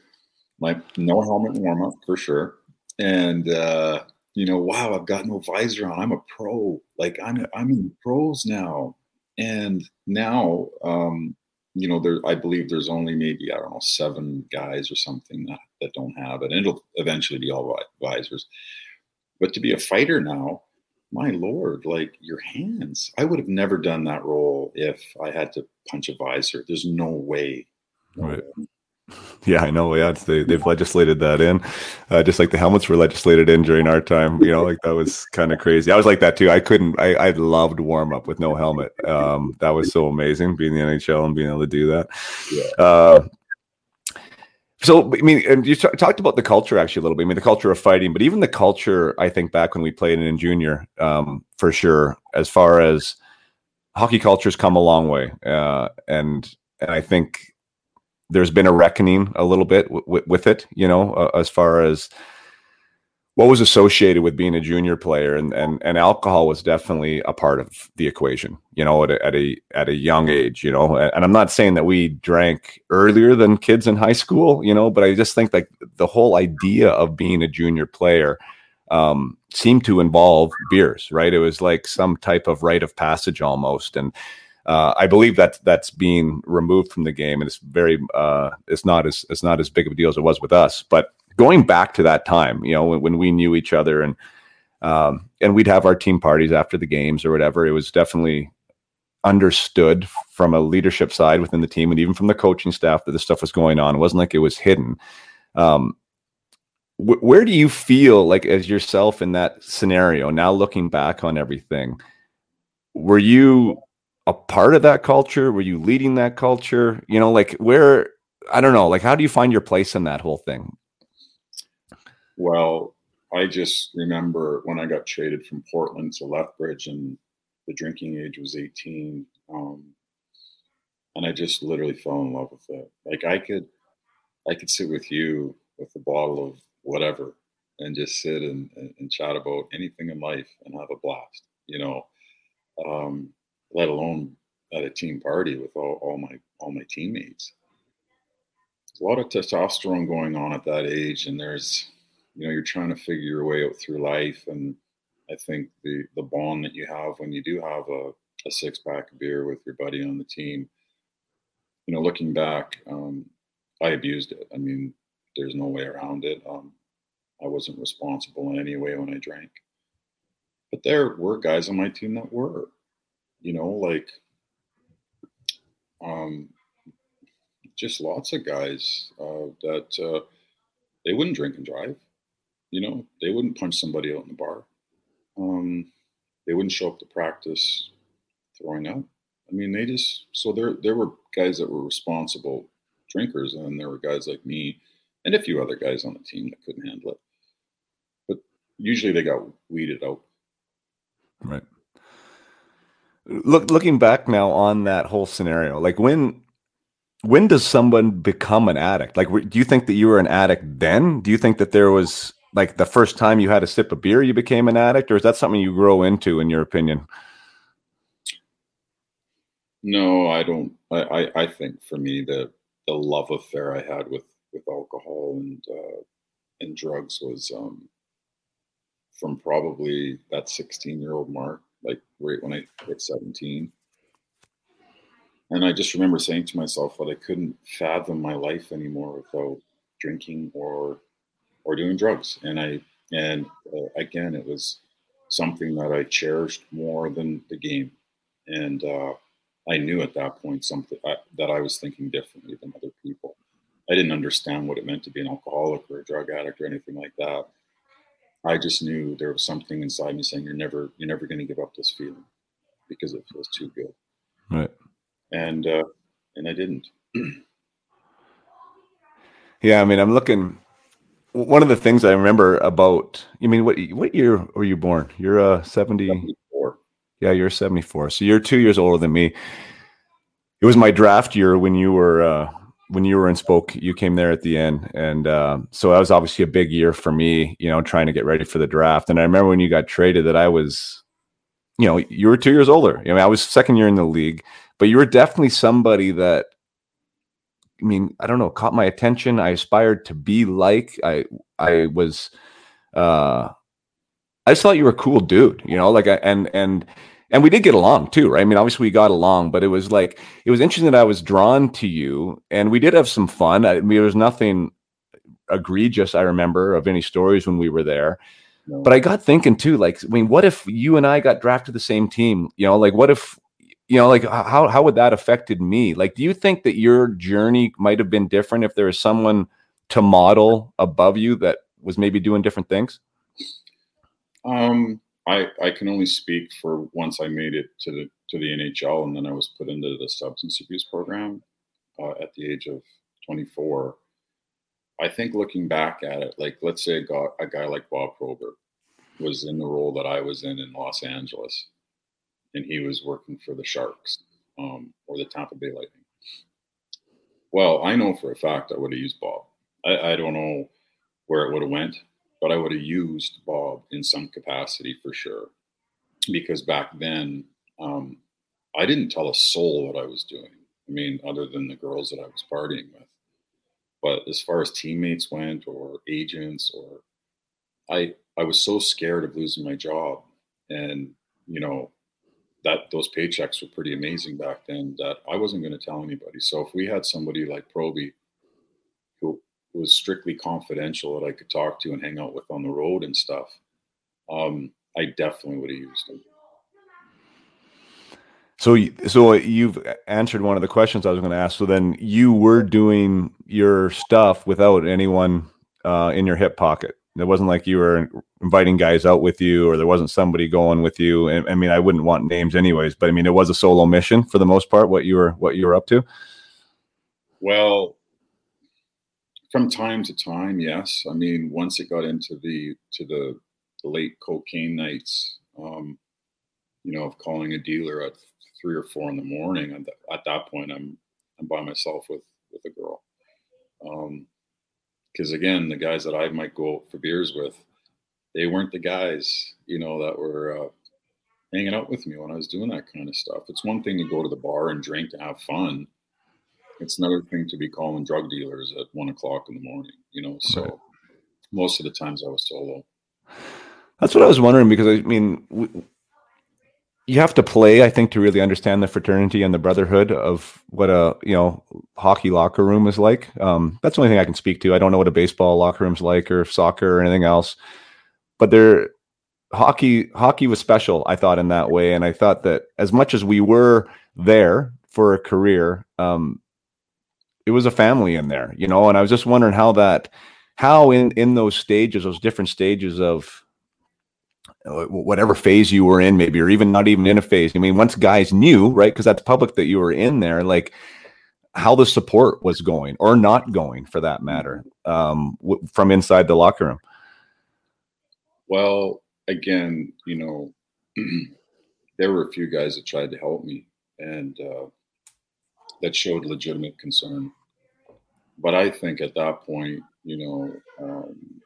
my no helmet warm up for sure. And, uh, you know, wow, I've got no visor on. I'm a pro. Like I'm, I'm in the pros now. And now, um, you know, there, I believe there's only maybe, I don't know, seven guys or something that, that don't have it. And it'll eventually be all visors. But to be a fighter now, my lord, like your hands. I would have never done that role if I had to punch a visor. There's no way. right. Yeah, I know. Yeah, they, they've legislated that in, uh, just like the helmets were legislated in during our time. You know, like that was kind of crazy. I was like that too. I couldn't. I, I loved warm up with no helmet. Um, that was so amazing being the NHL and being able to do that. Yeah. Uh, so, I mean, and you t- talked about the culture actually a little bit. I mean, the culture of fighting, but even the culture, I think back when we played in junior, um, for sure, as far as hockey culture's come a long way. Uh, and, and I think there's been a reckoning a little bit w- w- with it, you know, uh, as far as, what was associated with being a junior player and, and and alcohol was definitely a part of the equation you know at a, at a at a young age you know and i'm not saying that we drank earlier than kids in high school you know but i just think like the whole idea of being a junior player um, seemed to involve beers right it was like some type of rite of passage almost and uh, I believe that that's being removed from the game, and it's very uh, it's not as it's not as big of a deal as it was with us. But going back to that time, you know, when, when we knew each other and um, and we'd have our team parties after the games or whatever. It was definitely understood from a leadership side within the team and even from the coaching staff that this stuff was going on. It wasn't like it was hidden. Um, wh- where do you feel like as yourself in that scenario now looking back on everything were you a part of that culture were you leading that culture you know like where i don't know like how do you find your place in that whole thing well, I just remember when I got traded from Portland to Lethbridge and the drinking age was 18. Um, and I just literally fell in love with it. Like I could, I could sit with you with a bottle of whatever and just sit and, and, and chat about anything in life and have a blast, you know, um, let alone at a team party with all, all my, all my teammates. There's a lot of testosterone going on at that age. And there's, you know you're trying to figure your way out through life and i think the the bond that you have when you do have a, a six pack of beer with your buddy on the team you know looking back um, i abused it. I mean there's no way around it. Um, i wasn't responsible in any way when i drank. But there were guys on my team that were you know like um, just lots of guys uh, that uh, they wouldn't drink and drive you know, they wouldn't punch somebody out in the bar. Um, they wouldn't show up to practice throwing up. I mean, they just so there there were guys that were responsible drinkers, and there were guys like me and a few other guys on the team that couldn't handle it. But usually they got weeded out. Right. Look, looking back now on that whole scenario, like when when does someone become an addict? Like, do you think that you were an addict then? Do you think that there was like the first time you had a sip of beer, you became an addict, or is that something you grow into, in your opinion? No, I don't. I, I, I think for me, the the love affair I had with with alcohol and uh, and drugs was um, from probably that 16 year old mark, like right when I hit 17. And I just remember saying to myself that I couldn't fathom my life anymore without drinking or or doing drugs. And I and uh, again, it was something that I cherished more than the game. And uh, I knew at that point something I, uh, that I was thinking differently than other people. I didn't understand what it meant to be an alcoholic or a drug addict or anything like that. I just knew there was something inside me saying, "You're never, you're never going to give up this feeling because it feels too good." Right. And uh, and I didn't. yeah, I mean, I'm looking. One of the things I remember about, you mean, what what year were you born? You're uh 70. 74. Yeah, you're 74. So you're two years older than me. It was my draft year when you were uh, when you were in Spoke, you came there at the end, and uh, so that was obviously a big year for me. You know, trying to get ready for the draft. And I remember when you got traded, that I was, you know, you were two years older. I mean, I was second year in the league, but you were definitely somebody that, I mean, I don't know, caught my attention. I aspired to be like. I I was, uh, I just thought you were a cool dude. You know, like I, and and and we did get along too, right? I mean, obviously we got along, but it was like it was interesting that I was drawn to you, and we did have some fun. I mean, there was nothing egregious I remember of any stories when we were there. No. But I got thinking too, like, I mean, what if you and I got drafted to the same team? You know, like, what if, you know, like, how how would that affected me? Like, do you think that your journey might have been different if there was someone to model above you that was maybe doing different things? Um, I, I can only speak for once I made it to the to the NHL, and then I was put into the substance abuse program uh, at the age of 24. I think looking back at it, like let's say a guy, a guy like Bob Probert was in the role that I was in in Los Angeles, and he was working for the Sharks um, or the Tampa Bay Lightning. Well, I know for a fact I would have used Bob. I, I don't know where it would have went but I would have used Bob in some capacity for sure. Because back then, um, I didn't tell a soul what I was doing. I mean, other than the girls that I was partying with. But as far as teammates went, or agents, or I, I was so scared of losing my job, and you know, that those paychecks were pretty amazing back then. That I wasn't going to tell anybody. So if we had somebody like Proby, who was strictly confidential that I could talk to and hang out with on the road and stuff, um, I definitely would have used him. So, so you've answered one of the questions I was going to ask. So then you were doing your stuff without anyone uh, in your hip pocket. It wasn't like you were inviting guys out with you, or there wasn't somebody going with you. And I mean, I wouldn't want names anyways, but I mean, it was a solo mission for the most part. What you were, what you were up to. Well, from time to time, yes. I mean, once it got into the to the, late cocaine nights, um, you know, of calling a dealer at three or four in the morning, and at that point, I'm I'm by myself with with a girl. Because again, the guys that I might go out for beers with, they weren't the guys, you know, that were uh, hanging out with me when I was doing that kind of stuff. It's one thing to go to the bar and drink to have fun it's another thing to be calling drug dealers at one o'clock in the morning, you know. So right. most of the times I was solo. That's what I was wondering because I mean, we, you have to play, I think, to really understand the fraternity and the brotherhood of what a you know hockey locker room is like. Um, that's the only thing I can speak to. I don't know what a baseball locker room's like or soccer or anything else, but there, hockey hockey was special. I thought in that way, and I thought that as much as we were there for a career, um, it was a family in there, you know, and I was just wondering how that how in in those stages, those different stages of whatever phase you were in, maybe, or even not even in a phase. I mean, once guys knew, right? Because that's public that you were in there, like how the support was going or not going for that matter um, w- from inside the locker room. Well, again, you know, there were a few guys that tried to help me and uh, that showed legitimate concern. But I think at that point, you know, um,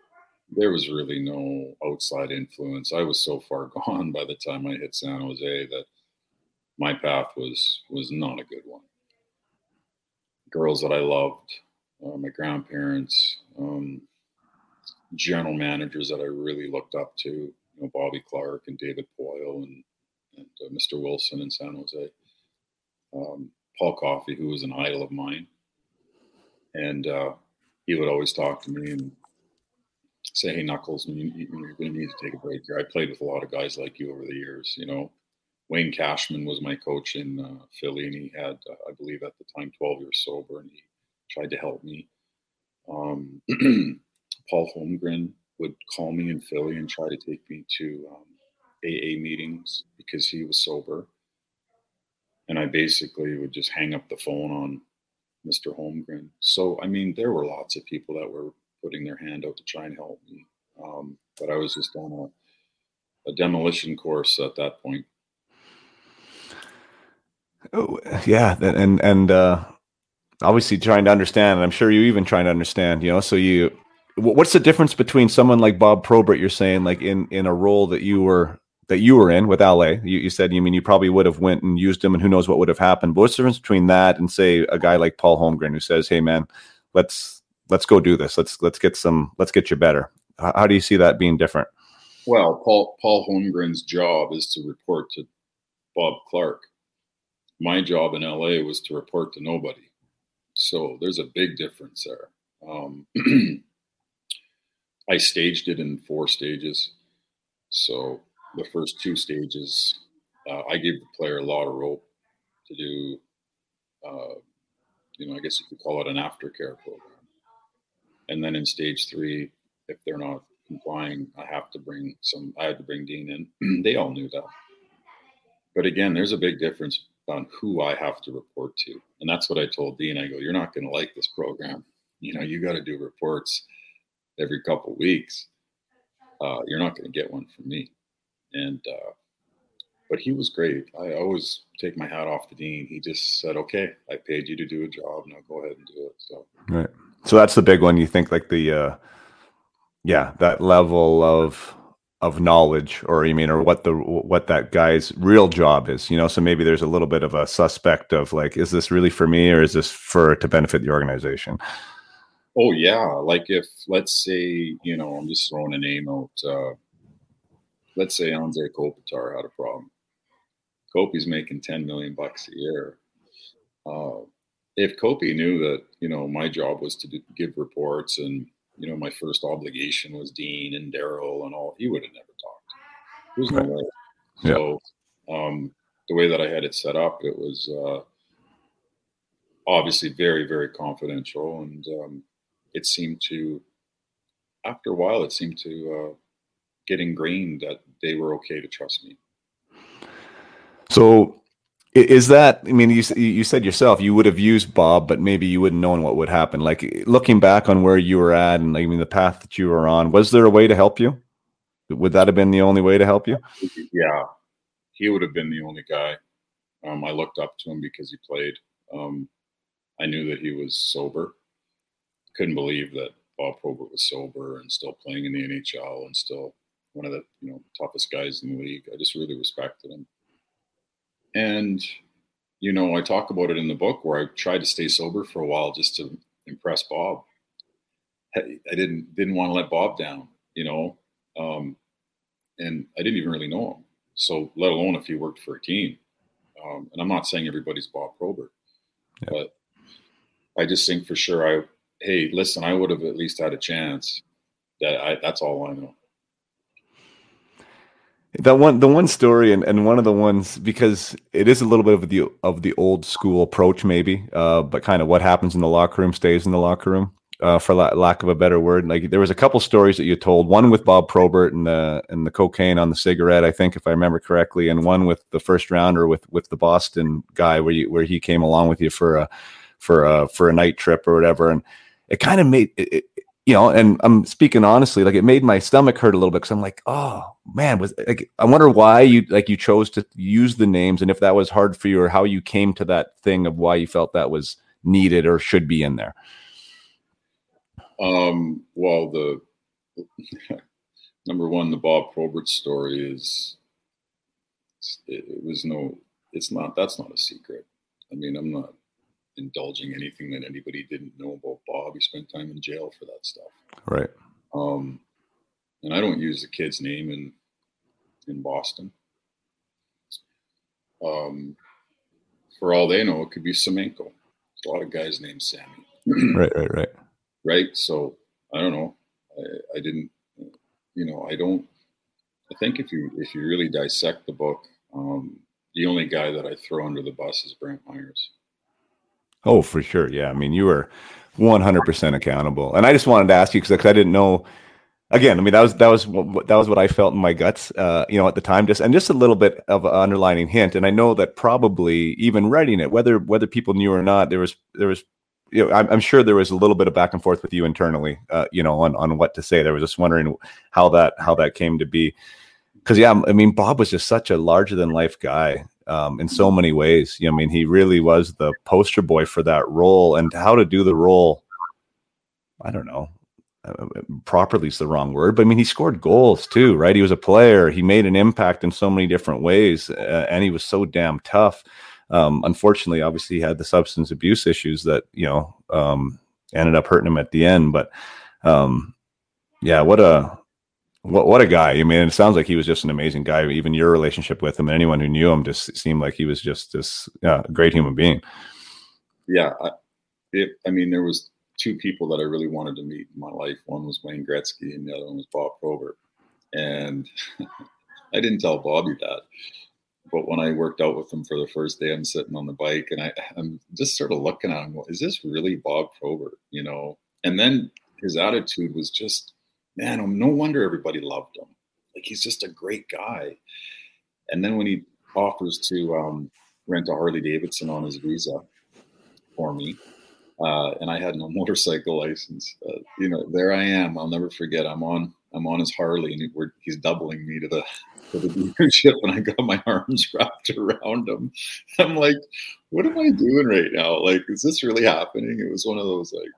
there was really no outside influence. I was so far gone by the time I hit San Jose that my path was was not a good one. Girls that I loved, uh, my grandparents, um, general managers that I really looked up to, you know, Bobby Clarke and David Poile and, and uh, Mr. Wilson in San Jose, um, Paul Coffey, who was an idol of mine, and uh, he would always talk to me and say, "Hey, Knuckles, you, are going to need to take a break here." I played with a lot of guys like you over the years. You know, Wayne Cashman was my coach in uh, Philly, and he had, uh, I believe, at the time, 12 years sober, and he tried to help me. Um, Paul Holmgren would call me in Philly and try to take me to um, AA meetings because he was sober, and I basically would just hang up the phone on Mr. Holmgren. So, I mean, there were lots of people that were putting their hand out to try and help me. Um, but I was just on a, a demolition course at that point. Oh, yeah, and and uh, obviously trying to understand. I'm sure you even trying to understand. You know, so you, what's the difference between someone like Bob Probert? You're saying like in in a role that you were that you were in with LA. You, you said you mean you probably would have went and used him, and who knows what would have happened. But what's the difference between that and say a guy like Paul Holmgren who says, "Hey, man, let's let's go do this. Let's let's get some let's get you better. How, how do you see that being different? Well, Paul Paul Holmgren's job is to report to Bob Clarke. My job in LA was to report to nobody. So there's a big difference there. Um, I staged it in four stages. So the first two stages, uh, I gave the player a lot of rope to do, uh, you know, I guess you could call it an aftercare program. And then in stage three, if they're not complying, I have to bring some, I had to bring Dean in. they all knew that. But again, there's a big difference on who I have to report to. And that's what I told Dean. I go, you're not going to like this program. You know, you got to do reports every couple weeks. Uh, you're not going to get one from me. And, uh, but he was great. I always take my hat off to Dean. He just said, okay, I paid you to do a job. Now go ahead and do it. So, right. So that's the big one. You think like the, uh, yeah, that level of of knowledge, or you mean, or what the what that guy's real job is. You know, so maybe there's a little bit of a suspect of like, is this really for me, or is this for to benefit the organization? Oh yeah, like if let's say you know, I'm just throwing a name out. Uh, let's say Anze Kopitar had a problem. Kopi's making 10 million bucks a year. Uh, if Kopi knew that you know my job was to do, give reports and you know my first obligation was Dean and Daryl and all, he would have never talked. There's no way. Yeah. So um, the way that I had it set up, it was uh, obviously very very confidential, and um, it seemed to after a while it seemed to uh, get ingrained that they were okay to trust me. So is that? I mean, you you said yourself you would have used Bob, but maybe you wouldn't known what would happen. Like looking back on where you were at, and I mean the path that you were on, was there a way to help you? Would that have been the only way to help you? Yeah, he would have been the only guy. Um, I looked up to him because he played. Um, I knew that he was sober. Couldn't believe that Bob Probert was sober and still playing in the NHL and still one of the you know toughest guys in the league. I just really respected him. And, you know, I talk about it in the book where I tried to stay sober for a while just to impress Bob. I didn't didn't want to let Bob down, you know, um, and I didn't even really know him. So, let alone if he worked for a team. Um, and I'm not saying everybody's Bob Probert, yeah. but I just think for sure I, hey, listen, I would have at least had a chance. That I, that's all I know that one the one story and, and one of the ones because it is a little bit of the of the old school approach maybe uh, but kind of what happens in the locker room stays in the locker room uh, for la- lack of a better word. Like there was a couple stories that you told. One with Bob Probert and the and the cocaine on the cigarette, I think, if I remember correctly, and one with the first rounder with with the Boston guy, where you where he came along with you for a for a for a night trip or whatever, and it kind of made it, you know, and I'm speaking honestly, like it made my stomach hurt a little bit because I'm like, oh man, was like I wonder why you like you chose to use the names and if that was hard for you or how you came to that thing of why you felt that was needed or should be in there. Um, well, the number one, the Bob Probert story is it, it was no, it's not. That's not a secret. I mean, I'm not indulging anything that anybody didn't know about Bob. He spent time in jail for that stuff. Right. Um, and I don't use the kid's name in in Boston. Um, for all they know, it could be Semenko. There's a lot of guys named Sammy. right, right, right. Right. So I don't know. I, I didn't. You know, I don't. I think if you if you really dissect the book, um, the only guy that I throw under the bus is Brantt Myhres. Oh, for sure. Yeah. I mean, you were 100% accountable. And I just wanted to ask you because I didn't know. Again, I mean that was that was that was what I felt in my guts, uh, you know, at the time. Just and just a little bit of an underlining hint, and I know that probably even writing it, whether whether people knew or not, there was there was you know, I'm, I'm, sure there was a little bit of back and forth with you internally, uh, you know, on, on what to say. There was just wondering how that how that came to be, because yeah, I mean, Bob was just such a larger than life guy, um, in so many ways. You know, I mean, he really was the poster boy for that role, and how to do the role. I don't know. Uh, properly is the wrong word, but I mean, he scored goals too, right? He was a player. He made an impact in so many different ways, uh, and he was so damn tough. Um, unfortunately, obviously, he had the substance abuse issues that you know um, ended up hurting him at the end. But um, yeah, what a what what a guy! I mean, it sounds like he was just an amazing guy. Even your relationship with him, and anyone who knew him, just seemed like he was just this uh, great human being. Yeah, I, it, I mean, there was two people that I really wanted to meet in my life. One was Wayne Gretzky, and the other one was Bob Probert. And I didn't tell Bobby that, but when I worked out with him for the first day, I'm sitting on the bike, and I, I'm just sort of looking at him. Is this really Bob Probert? You know? And then his attitude was just man, no wonder everybody loved him. Like he's just a great guy. And then when he offers to um, rent a Harley Davidson on his visa for me, uh, and I had no motorcycle license, uh, you know, there I am. I'll never forget. I'm on I'm on his Harley, and he, he's doubling me to the to the dealership, and I got my arms wrapped around him. I'm like, what am I doing right now? Like, is this really happening? It was one of those like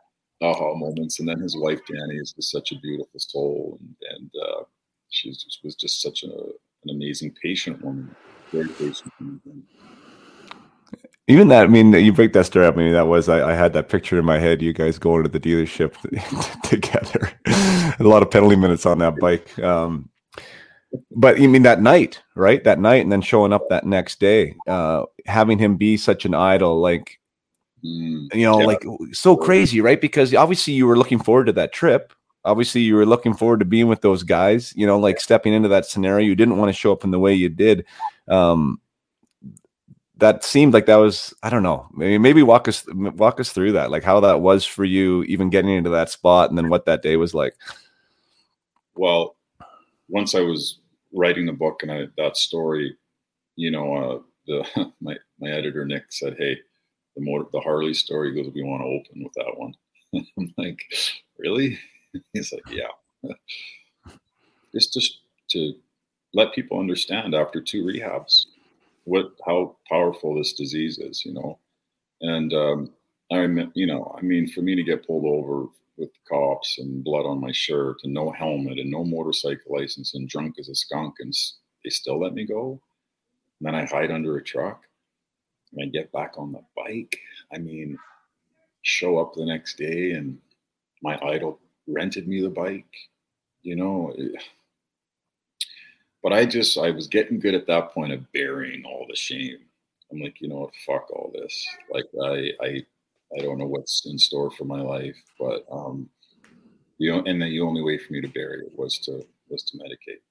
aha moments. And then his wife Dani is just such a beautiful soul, and and uh, she was just such a, an amazing patient woman, very patient. Woman. Even that, I mean, you break that story up. I mean, that was I, I had that picture in my head. You guys going to the dealership together. a lot of penalty minutes on that bike. Um, but you mean that night, right? That night, and then showing up that next day, uh, having him be such an idol, like Mm, you know, yeah. like so crazy, right? Because obviously you were looking forward to that trip. Obviously, you were looking forward to being with those guys. You know, like stepping into that scenario, you didn't want to show up in the way you did. Um, that seemed like that was I don't know. Maybe maybe walk us walk us through that, like how that was for you, even getting into that spot, and then what that day was like. Well, once I was writing the book and I, that story, you know, uh, the my my editor Nick said, "Hey, the motor, the Harley story goes, we want to open with that one. I'm like, really? He's like, yeah. Just to, to let people understand after two rehabs what how powerful this disease is, you know. And um, I you know, I mean, for me to get pulled over with cops and blood on my shirt and no helmet and no motorcycle license and drunk as a skunk and they still let me go. And then I hide under a truck and I get back on the bike. I mean, show up the next day and my idol rented me the bike, you know. But I just, I was getting good at that point of burying all the shame. I'm like, you know what, fuck all this. Like, I, I, I don't know what's in store for my life, but, um, you know, and the only way for me to bury it was to, was to medicate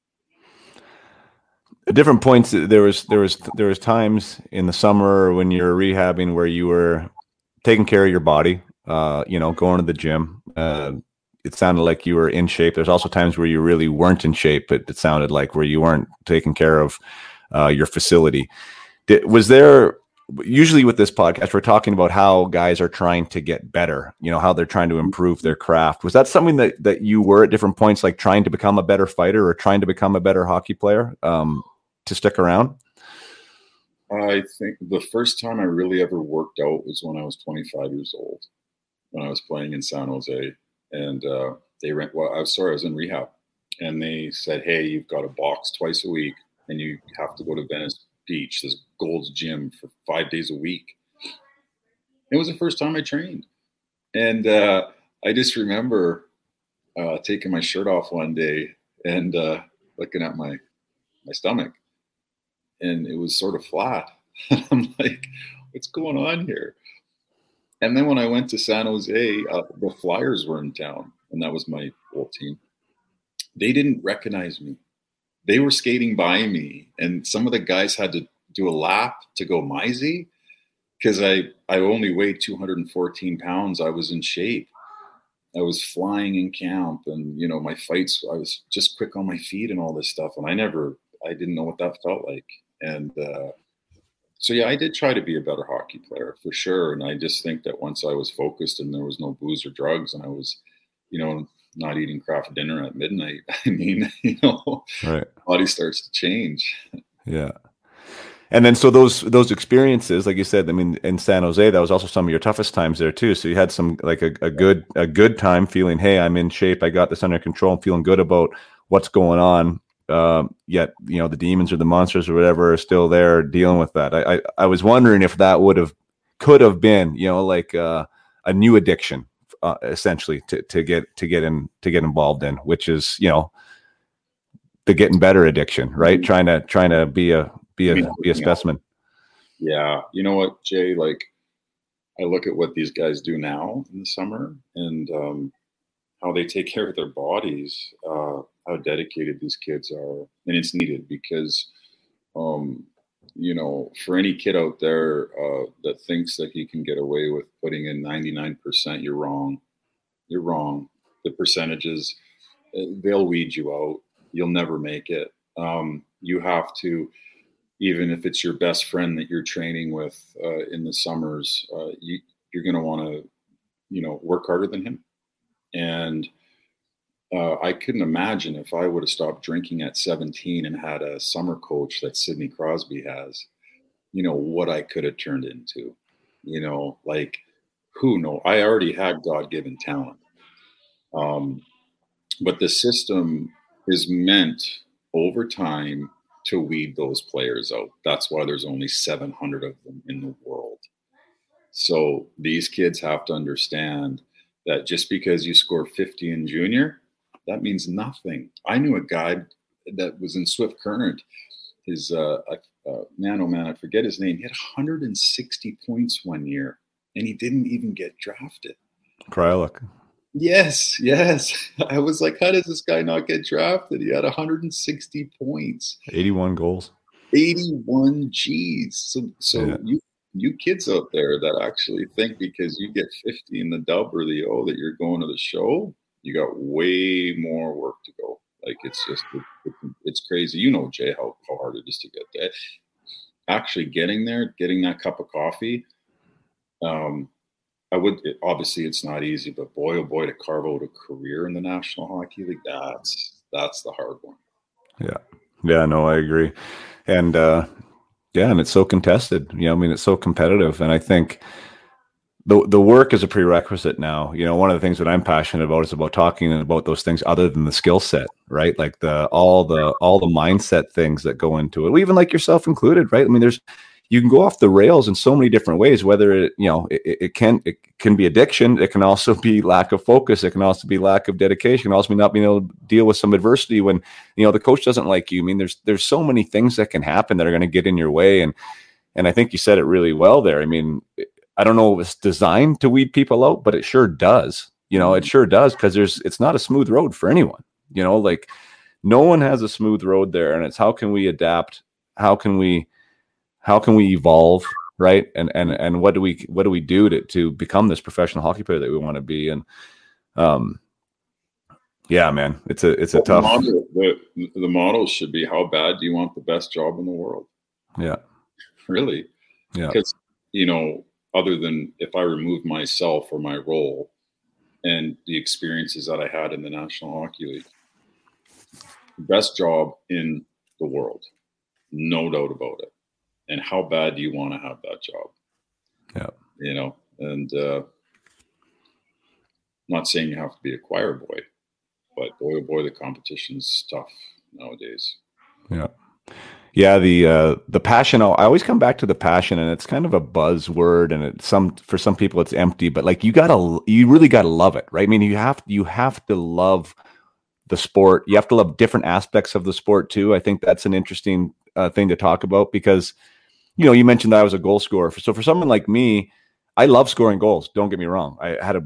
at different points there was there was there was times in the summer when you're rehabbing where you were taking care of your body uh, you know going to the gym uh, it sounded like you were in shape. There's also times where you really weren't in shape, but it sounded like where you weren't taking care of uh, your facility. Did, was there usually with this podcast we're talking about how guys are trying to get better you know how they're trying to improve their craft was that something that that you were at different points like trying to become a better fighter or trying to become a better hockey player um, to stick around? I think the first time i really ever worked out was when i was 25 years old when i was playing in san jose and uh, they rent well i was sorry i was in rehab and they said hey you've got a box twice a week and you have to go to venice beach this gold's gym for five days a week. It was the first time i trained and uh, i just remember uh, taking my shirt off one day and uh, looking at my my stomach and it was sort of flat i'm like what's going on here and then when I went to San Jose, uh, the Flyers were in town, and that was my old team. They didn't recognize me. They were skating by me, and some of the guys had to do a lap to go Meisy because I I only weighed 214 pounds. I was in shape. I was flying in camp, and you know my fights. I was just quick on my feet and all this stuff, and I never I didn't know what that felt like, and. Uh, so yeah, I did try to be a better hockey player for sure. And I just think that once I was focused and there was no booze or drugs and I was, you know, not eating Kraft dinner at midnight, I mean, you know, right. body starts to change. Yeah. And then so those those experiences, like you said, I mean, in San Jose, that was also some of your toughest times there too. So you had some like a, a good a good time feeling, hey, I'm in shape, I got this under control, I'm feeling good about what's going on um, yet you know the demons or the monsters or whatever are still there dealing with that. I I, I was wondering if that would have could have been you know like uh, a new addiction uh, essentially to to get to get in to get involved in, which is you know the getting better addiction, right? Mm-hmm. Trying to trying to be a be a be a specimen. Yeah, you know what, Jay? Like I look at what these guys do now in the summer, and um, how they take care of their bodies, uh, how dedicated these kids are, and it's needed because, um, you know, for any kid out there uh, that thinks that he can get away with putting in 99%, you're wrong. You're wrong. The percentages, uh, they'll weed you out. You'll never make it. Um, you have to, even if it's your best friend that you're training with uh, in the summers, uh, you, you're going to want to, you know, work harder than him and uh, I couldn't imagine if I would have stopped drinking at 17 and had a summer coach that Sidney Crosby has, you know, what I could have turned into. You know, like who know? I already had God given talent. Um, but the system is meant over time to weed those players out. That's why there's only 700 of them in the world. So these kids have to understand that just because you score 50 in junior, that means nothing. I knew a guy that was in Swift Current. His uh, uh, man, oh man, I forget his name. He had 160 points one year, and he didn't even get drafted. Krylik. Yes, yes. I was like, how does this guy not get drafted? He had 160 points, 81 goals, 81 G's. So, so yeah. you you kids out there that actually think because you get 50 in the dub or the O that you're going to the show, you got way more work to go. Like it's just it, it's crazy. You know, Jay, how, how hard it is to get there. Actually, getting there, getting that cup of coffee. Um, I would it, obviously it's not easy, but boy oh boy, to carve out a career in the National Hockey League, that's that's the hard one. Yeah, yeah, no, I agree, and uh, yeah, and it's so contested. You know, I mean, it's so competitive, and I think the the work is a prerequisite now. You know, one of the things that I'm passionate about is about talking about those things other than the skill set, right? Like the all the all the mindset things that go into it. Even like yourself included, right? I mean, there's you can go off the rails in so many different ways whether it you know it, it, can it can be addiction it can also be lack of focus it can also be lack of dedication it can also be not being able to deal with some adversity when you know the coach doesn't like you i mean there's there's so many things that can happen that are going to get in your way and and i think you said it really well there i mean i don't know if it's designed to weed people out but it sure does you know it mm-hmm. sure does because there's it's not a smooth road for anyone you know like no one has a smooth road there and it's how can we adapt how can we how can we evolve right and and and what do we what do we do to to become this professional hockey player that we want to be and Um, yeah, man, it's a it's a Well, tough. The model, the, the model should be how bad do you want the best job in the world? Yeah, Really? yeah, Because, you know, other than if I remove myself or my role and the experiences that I had in the National Hockey League, best job in the world, no doubt about it. And how bad do you want to have that job? Yeah. You know, and uh, not saying you have to be a choir boy, but boy, oh boy, the competition's tough nowadays. yeah. Yeah, the uh, the passion. I always come back to the passion, and it's kind of a buzzword, and it's some for some people it's empty, but like you gotta, you really gotta love it, right? I mean, you have you have to love the sport. You have to love different aspects of the sport too. I think that's an interesting uh, thing to talk about because, you know, you mentioned that I was a goal scorer. So for someone like me, I love scoring goals. Don't get me wrong. I had a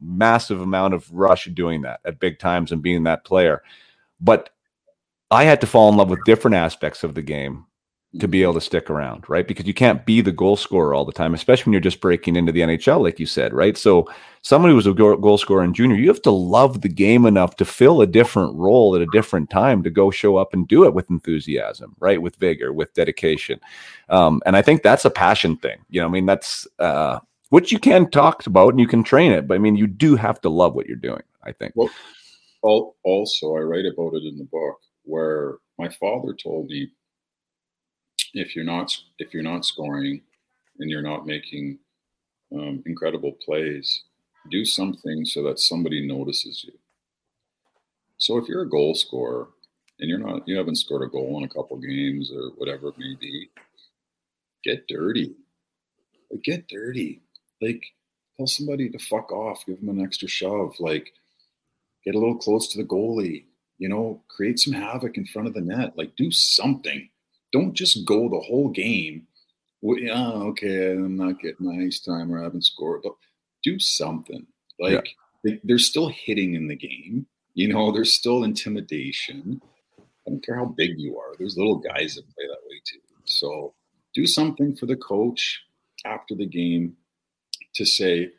massive amount of rush doing that at big times and being that player, but I had to fall in love with different aspects of the game to be able to stick around, right? Because you can't be the goal scorer all the time, especially when you're just breaking into the NHL, like you said, right? So, someone who was a goal scorer in junior, you have to love the game enough to fill a different role at a different time to go show up and do it with enthusiasm, right? With vigor, with dedication. Um, and I think that's a passion thing. You know, I mean, that's uh, which you can talk about and you can train it, but I mean, you do have to love what you're doing, I think. Well, also, I write about it in the book where my father told me if you're not if you're not scoring and you're not making um, incredible plays, do something so that somebody notices you. So if you're a goal scorer and you're not you haven't scored a goal in a couple games or whatever it may be, get dirty. Like, get dirty. Like tell somebody to fuck off, give them an extra shove, like get a little close to the goalie, you know, create some havoc in front of the net, like do something don't just go the whole game. Well, yeah, oh, okay, I'm not getting my ice time or I haven't scored, but do something. Like yeah. they, are still hitting in the game. You know, there's still intimidation. I don't care how big you are. There's little guys that play that way too. So do something for the coach after the game to say,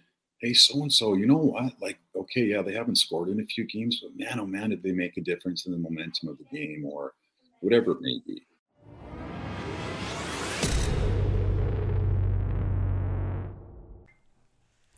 hey, so and so, you know what? Like, okay, yeah, they haven't scored in a few games, but man, oh man, did they make a difference in the momentum of the game or whatever it may be.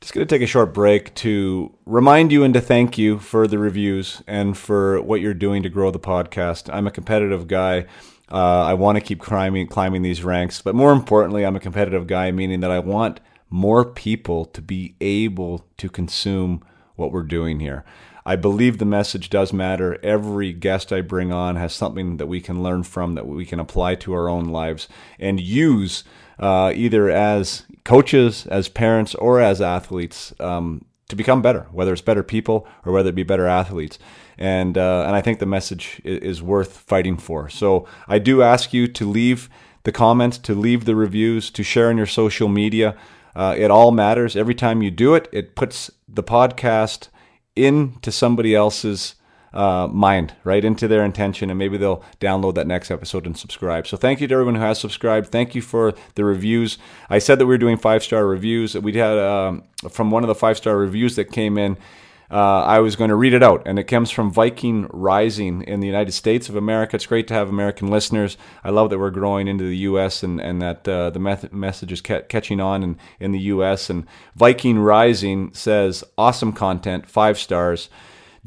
Just going to take a short break to remind you and to thank you for the reviews and for what you're doing to grow the podcast. I'm a competitive guy. Uh, I want to keep climbing, climbing these ranks, but more importantly, I'm a competitive guy, meaning that I want more people to be able to consume what we're doing here. I believe the message does matter. Every guest I bring on has something that we can learn from, that we can apply to our own lives and use uh, either as coaches, as parents, or as athletes um, to become better, whether it's better people or whether it be better athletes. And, uh, and I think the message is, is worth fighting for. So I do ask you to leave the comments, to leave the reviews, to share on your social media. Uh, it all matters. Every time you do it, it puts the podcast into somebody else's uh, mind, right into their intention, and maybe they'll download that next episode and subscribe. So thank you to everyone who has subscribed. Thank you for the reviews. I said that we were doing five star reviews. We had um, from one of the five star reviews that came in. Uh, I was going to read it out, and it comes from Viking Rising in the United States of America. It's great to have American listeners. I love that we're growing into the U.S. and, and that uh, the message is ca- catching on in, in the U.S. And Viking Rising says, awesome content, five stars.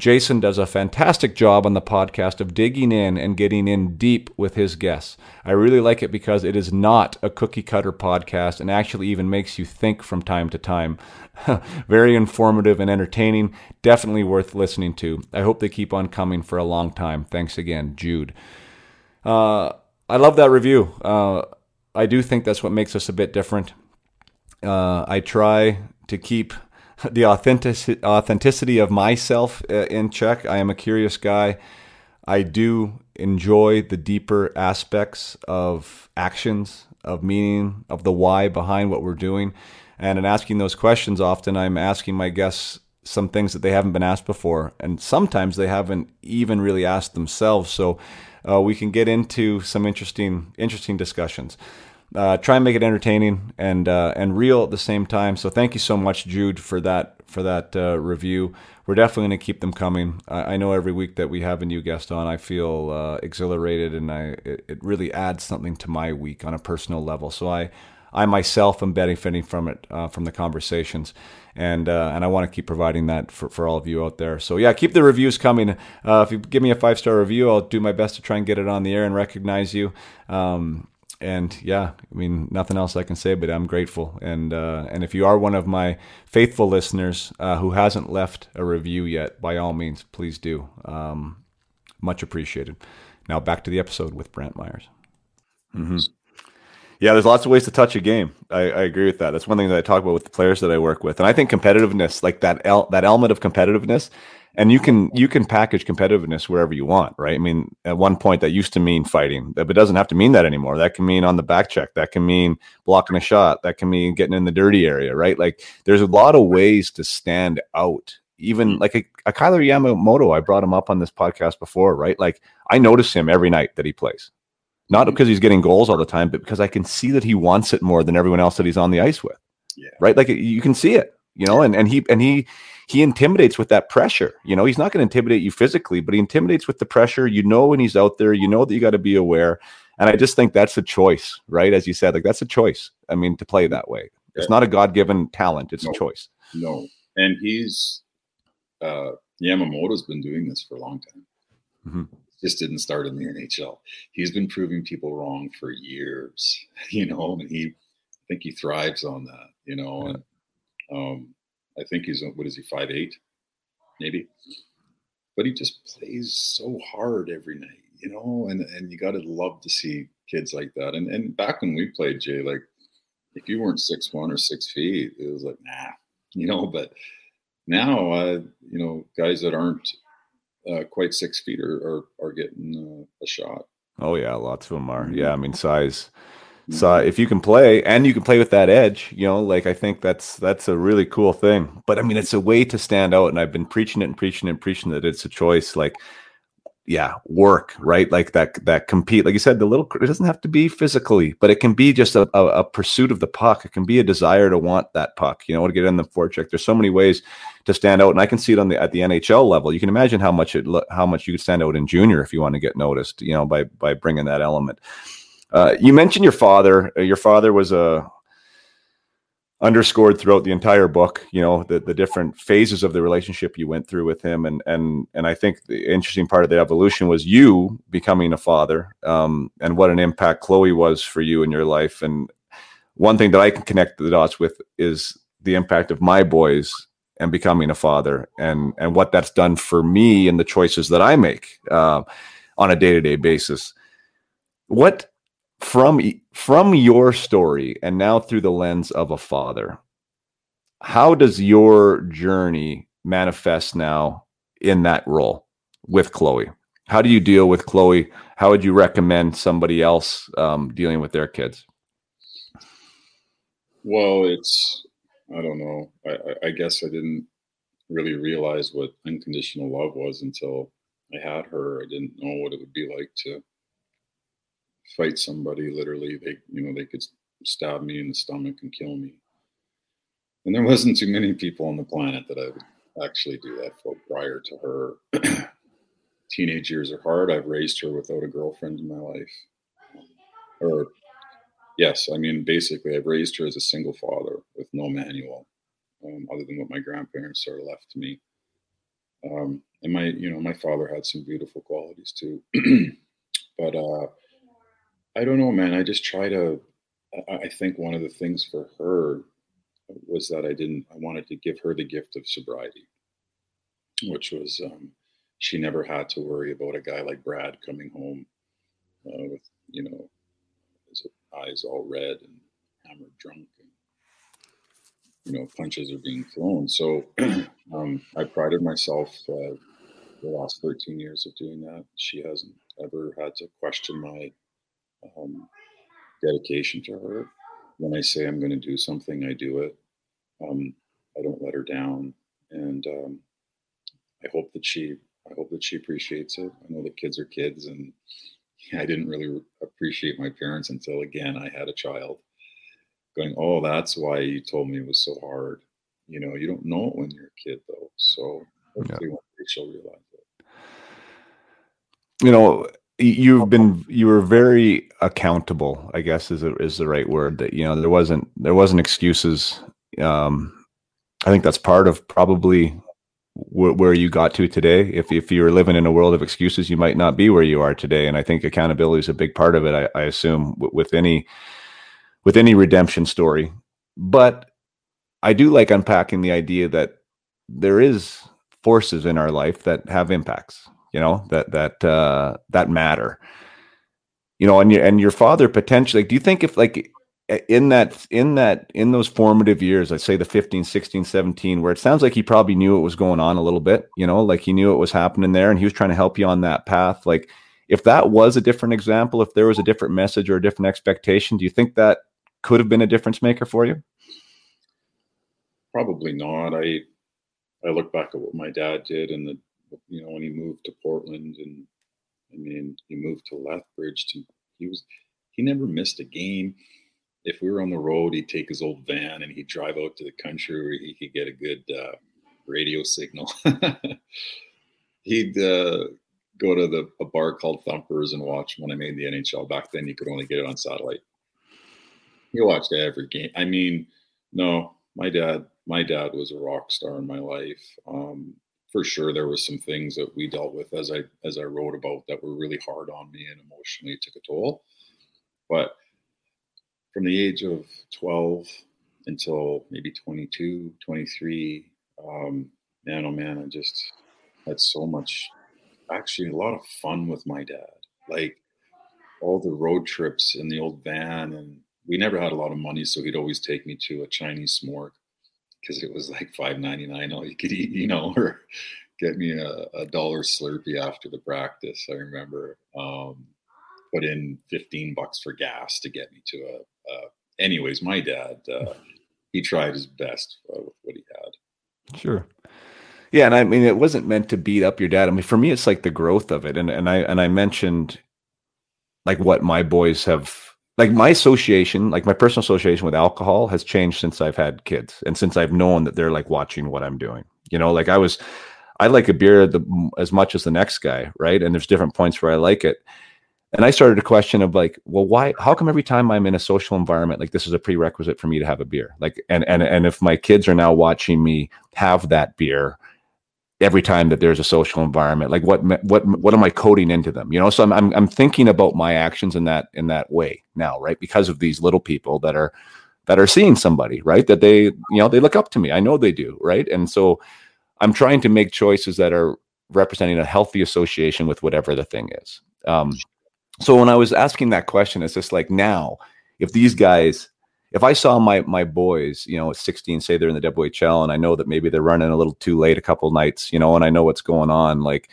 Jason does a fantastic job on the podcast of digging in and getting in deep with his guests. I really like it because it is not a cookie cutter podcast and actually even makes you think from time to time. Very informative and entertaining. Definitely worth listening to. I hope they keep on coming for a long time. Thanks again, Jude. Uh, I love that review. Uh, I do think that's what makes us a bit different. Uh, I try to keep the authentic- authenticity of myself uh, in check. I am a curious guy. I do enjoy the deeper aspects of actions, of meaning, of the why behind what we're doing. And in asking those questions, often I'm asking my guests some things that they haven't been asked before. And sometimes they haven't even really asked themselves. So uh, we can get into some interesting, interesting discussions. Uh, try and make it entertaining and uh, and real at the same time. So thank you so much, Jude, for that for that uh, review. We're definitely going to keep them coming. I, I, know every week that we have a new guest on, I feel uh, exhilarated, and I it, it, really adds something to my week on a personal level. So I I myself am benefiting from it uh, from the conversations. And uh, and I want to keep providing that for, for all of you out there. So yeah, keep the reviews coming. if you give me a five star review, I'll do my best to try and get it on the air and recognize you. Um, and yeah, I mean nothing else I can say, but I'm grateful. And uh, and if you are one of my faithful listeners uh, who hasn't left a review yet, by all means, please do. Um, much appreciated. Now back to the episode with Brantt Myhres. Mm-hmm. Yeah, there's lots of ways to touch a game. I, I, agree with that. That's one thing that I talk about with the players that I work with, and I think competitiveness, like that el- that element of competitiveness, and you can you can package competitiveness wherever you want right i mean at one point that used to mean fighting but it doesn't have to mean that anymore that can mean on the back check that can mean blocking a shot that can mean getting in the dirty area right like there's a lot of ways to stand out even mm. like a, a Kailer Yamamoto, I brought him up on this podcast before, right? Like I notice him every night that he plays. Not mm. because he's getting goals all the time, but because I can see that he wants it more than everyone else that he's on the ice with. Yeah. Right? Like you can see it, you know, and, and he and he he intimidates with that pressure. You know, he's not going to intimidate you physically, but he intimidates with the pressure. You know, when he's out there, you know that you got to be aware. And I just think that's a choice, right? As you said, like that's a choice. I mean, to play that way, it's not a God given talent, it's no, a choice. No. And he's, uh, Yamamoto's been doing this for a long time. Mm-hmm. Just didn't start in the NHL. He's been proving people wrong for years, you know, and he, I think he thrives on that, you know, yeah. and, um, I think he's what is he five eight, maybe. But he just plays so hard every night, you know. And and you got to love to see kids like that. And and back when we played, Jay, like if you weren't six one or six feet, it was like nah, you know. But now, uh, you know, guys that aren't uh, quite six feet are are, are getting uh, a shot. Oh yeah, lots of them are. Yeah, I mean size so mm-hmm. if you can play and you can play with that edge, you know, like I think that's that's a really cool thing. But I mean, it's a way to stand out, and I've been preaching it and preaching and preaching that it's a choice. Like, yeah, work right, like that that compete. Like you said, the little it doesn't have to be physically, but it can be just a, a, a pursuit of the puck. It can be a desire to want that puck. You know, to get in the forecheck. There's so many ways to stand out, and I can see it on the at the NHL level. You can imagine how much it how much you could stand out in junior if you want to get noticed. You know, by by bringing that element. Uh, you mentioned your father. Uh, your father was a underscored throughout the entire book. You know the the different phases of the relationship you went through with him, and and and I think the interesting part of the evolution was you becoming a father, um, and what an impact Chloe was for you in your life. And one thing that I can connect the dots with is the impact of my boys and becoming a father, and and what that's done for me and the choices that I make uh, on a day to day basis. What from from your story and now through the lens of a father how does your journey manifest now in that role with chloe? How do you deal with chloe? How would you recommend somebody else um, dealing with their kids? Well it's i don't know. I, I guess i didn't really realize what unconditional love was until i had her. I didn't know what it would be like to fight somebody literally they you know they could stab me in the stomach and kill me. And there wasn't too many people on the planet that i would actually do that for prior to her teenage years are hard i've raised her without a girlfriend in my life. Or yes i mean basically i've raised her as a single father with no manual um, other than what my grandparents sort of left to me. Um, and my you know my father had some beautiful qualities too. But uh I don't know, man. I just try to. I think one of the things for her was that I didn't. I wanted to give her the gift of sobriety, which was um, she never had to worry about a guy like Brad coming home uh, with you know his eyes all red and hammered drunk and you know punches are being thrown. So um, I prided myself uh, the last 13 years of doing that. She hasn't ever had to question my um, dedication to her. When I say I'm going to do something, I do it. Um, I don't let her down, and um, I hope that she I hope that she appreciates it. I know that kids are kids, and I didn't really appreciate my parents until again I had a child. Going, oh, that's why you told me it was so hard. You know, you don't know it when you're a kid though. So hopefully yeah. one day she'll realize it. You know, you've been you were very accountable i guess is a, is the right word that you know there wasn't there wasn't excuses um i think that's part of probably where you got to today. If if you were living in a world of excuses, you might not be where you are today. And I think accountability is a big part of it. I, I assume with any with any redemption story, but I do like unpacking the idea that there is forces in our life that have impacts. You know that that uh, that matter. You know, and your and your father potentially. Do you think if like in that in that in those formative years i'd say the 15 16 17 where it sounds like he probably knew what was going on a little bit you know like he knew what was happening there and he was trying to help you on that path like if that was a different example if there was a different message or a different expectation do you think that could have been a difference maker for you probably not i i look back at what my dad did and the you know when he moved to portland and i mean he moved to lethbridge to he was he never missed a game if we were on the road, he'd take his old van and he'd drive out to the country where he could get a good uh, radio signal. he'd uh, go to the a bar called Thumpers and watch when I made the NHL. Back then, you could only get it on satellite. He watched every game. I mean, no, my dad, my dad was a rock star in my life. Um, for sure, there were some things that we dealt with as I as I wrote about that were really hard on me and emotionally took a toll. But from the age of 12 until maybe 22, 23, um, man, oh man, I just had so much, actually, a lot of fun with my dad. Like all the road trips in the old van, and we never had a lot of money, so he'd always take me to a Chinese s'more because it was like five ninety nine all you could eat, you know, or get me a, a dollar Slurpee after the practice. I remember. Um, put in 15 bucks for gas to get me to a, uh, anyways, my dad, uh, he tried his best uh, with what he had. Sure. Yeah, and I mean, it wasn't meant to beat up your dad. I mean, for me, it's like the growth of it, and and I and I mentioned like what my boys have, like my association, like my personal association with alcohol has changed since I've had kids, and since I've known that they're like watching what I'm doing. You know, like I was, I like a beer the, as much as the next guy, right? And there's different points where I like it, and I started a question of like, well, why? How come every time I'm in a social environment, like this is a prerequisite for me to have a beer? Like, and and and if my kids are now watching me have that beer every time that there's a social environment, like what what what am I coding into them? You know, so I'm I'm, I'm thinking about my actions in that in that way now, right? Because of these little people that are that are seeing somebody, right? That they you know they look up to me. I know they do, right? And so I'm trying to make choices that are representing a healthy association with whatever the thing is. Um, so when I was asking that question, it's just like now, if these guys, if I saw my my boys, you know, at 16, say they're in the WHL, and I know that maybe they're running a little too late a couple nights, you know, and I know what's going on, like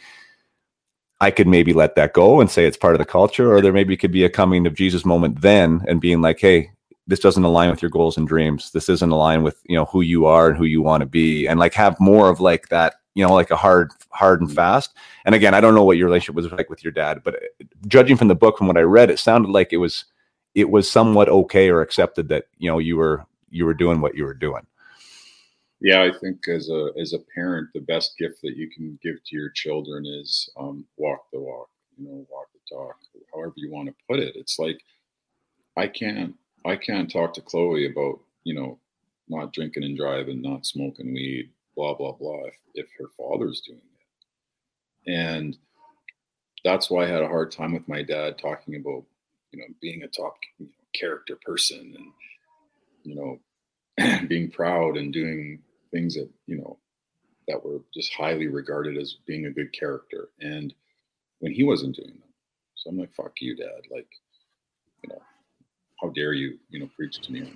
I could maybe let that go and say it's part of the culture, or there maybe could be a coming of Jesus moment then and being like, hey, this doesn't align with your goals and dreams. This isn't aligned with, you know, who you are and who you want to be. And like have more of like that you know, like a hard, hard and fast. And again, I don't know what your relationship was like with your dad, but uh, judging from the book, from what I read, it sounded like it was, it was somewhat okay or accepted that you know you were you were doing what you were doing. Yeah, I think as a as a parent, the best gift that you can give to your children is um, walk the walk. You know, walk the talk, however you want to put it. It's like I can't I can't talk to Chloe about you know not drinking and driving, not smoking weed, blah blah blah if, if her father's doing it and that's why i had a hard time with my dad talking about you know being a top you know, character person and you know being proud and doing things that you know that were just highly regarded as being a good character and when he wasn't doing them so i'm like fuck you dad like you know how dare you you know preach to me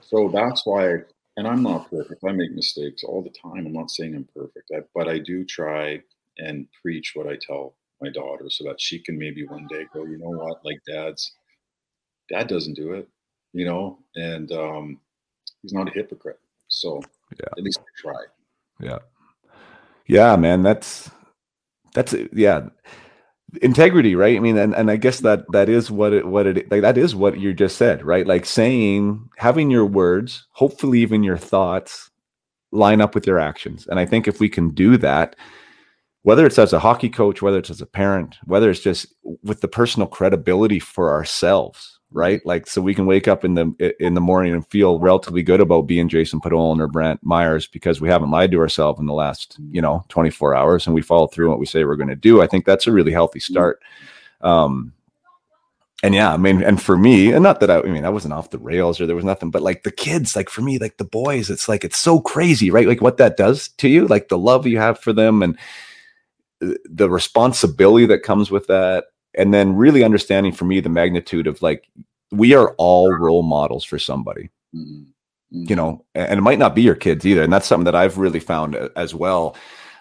so that's why and I'm not perfect. I make mistakes all the time. I'm not saying I'm perfect, I, but I do try and preach what I tell my daughter so that she can maybe one day go, you know what, like dad's dad doesn't do it, you know, and um, he's not a hypocrite. So yeah. at least I try. Yeah. Yeah, man. That's, that's, yeah. integrity right i mean and, and i guess that that is what it what it like that is what you just said right like saying having your words hopefully even your thoughts line up with your actions and i think if we can do that whether it's as a hockey coach whether it's as a parent whether it's just with the personal credibility for ourselves right? Mm-hmm. Like so we can wake up in the in the morning and feel relatively good about being jason podollan or brantt myhres because we haven't lied to ourselves in the last mm-hmm. you know 24 hours and we follow through what we say we're going to do. I think that's a really healthy mm-hmm. start. Um and yeah, I mean, and for me, and not that I, I mean, I wasn't off the rails or there was nothing, but like the kids, like for me, like the boys, it's like, it's so crazy, right? Like what that does to you, like the love you have for them and the responsibility that comes with that. And then really understanding for me the magnitude of like, we are all role models for somebody, mm-hmm. Mm-hmm. you know, and it might not be your kids either. And that's something that I've really found as well.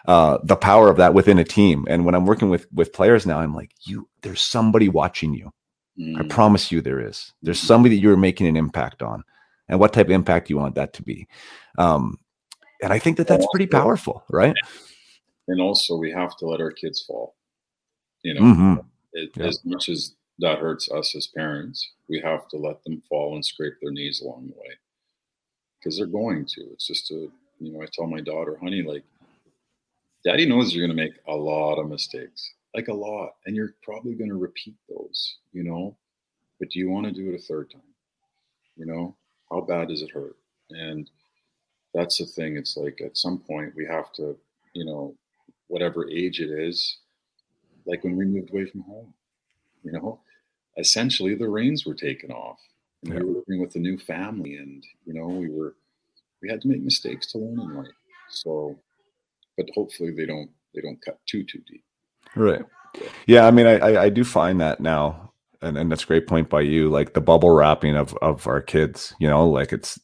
Uh, the power of that within a team. And when I'm working with with players now, I'm like, you, there's somebody watching you Mm. I promise you there is. There's somebody that you're making an impact on. And what type of impact do you want that to be? Um, and I think that that's pretty powerful, right? And also, we have to let our kids fall. You know, mm-hmm. it, yeah. as much as that hurts us as parents, we have to let them fall and scrape their knees along the way because they're going to. It's just a, you know, I tell my daughter, honey, like, daddy knows you're going to make a lot of mistakes like a lot and you're probably going to repeat those you know but do you want to do it a third time you know how bad does it hurt and that's the thing it's like at some point we have to you know whatever age it is like when we moved away from home you know essentially the reins were taken off and yeah. we were living with a new family and you know we were we had to make mistakes to learn in life so but hopefully they don't they don't cut too too deep Right. Yeah, I mean, I, I, I do find that now, and, and that's a great point by you. Like the bubble wrapping of of our kids, you know, like it's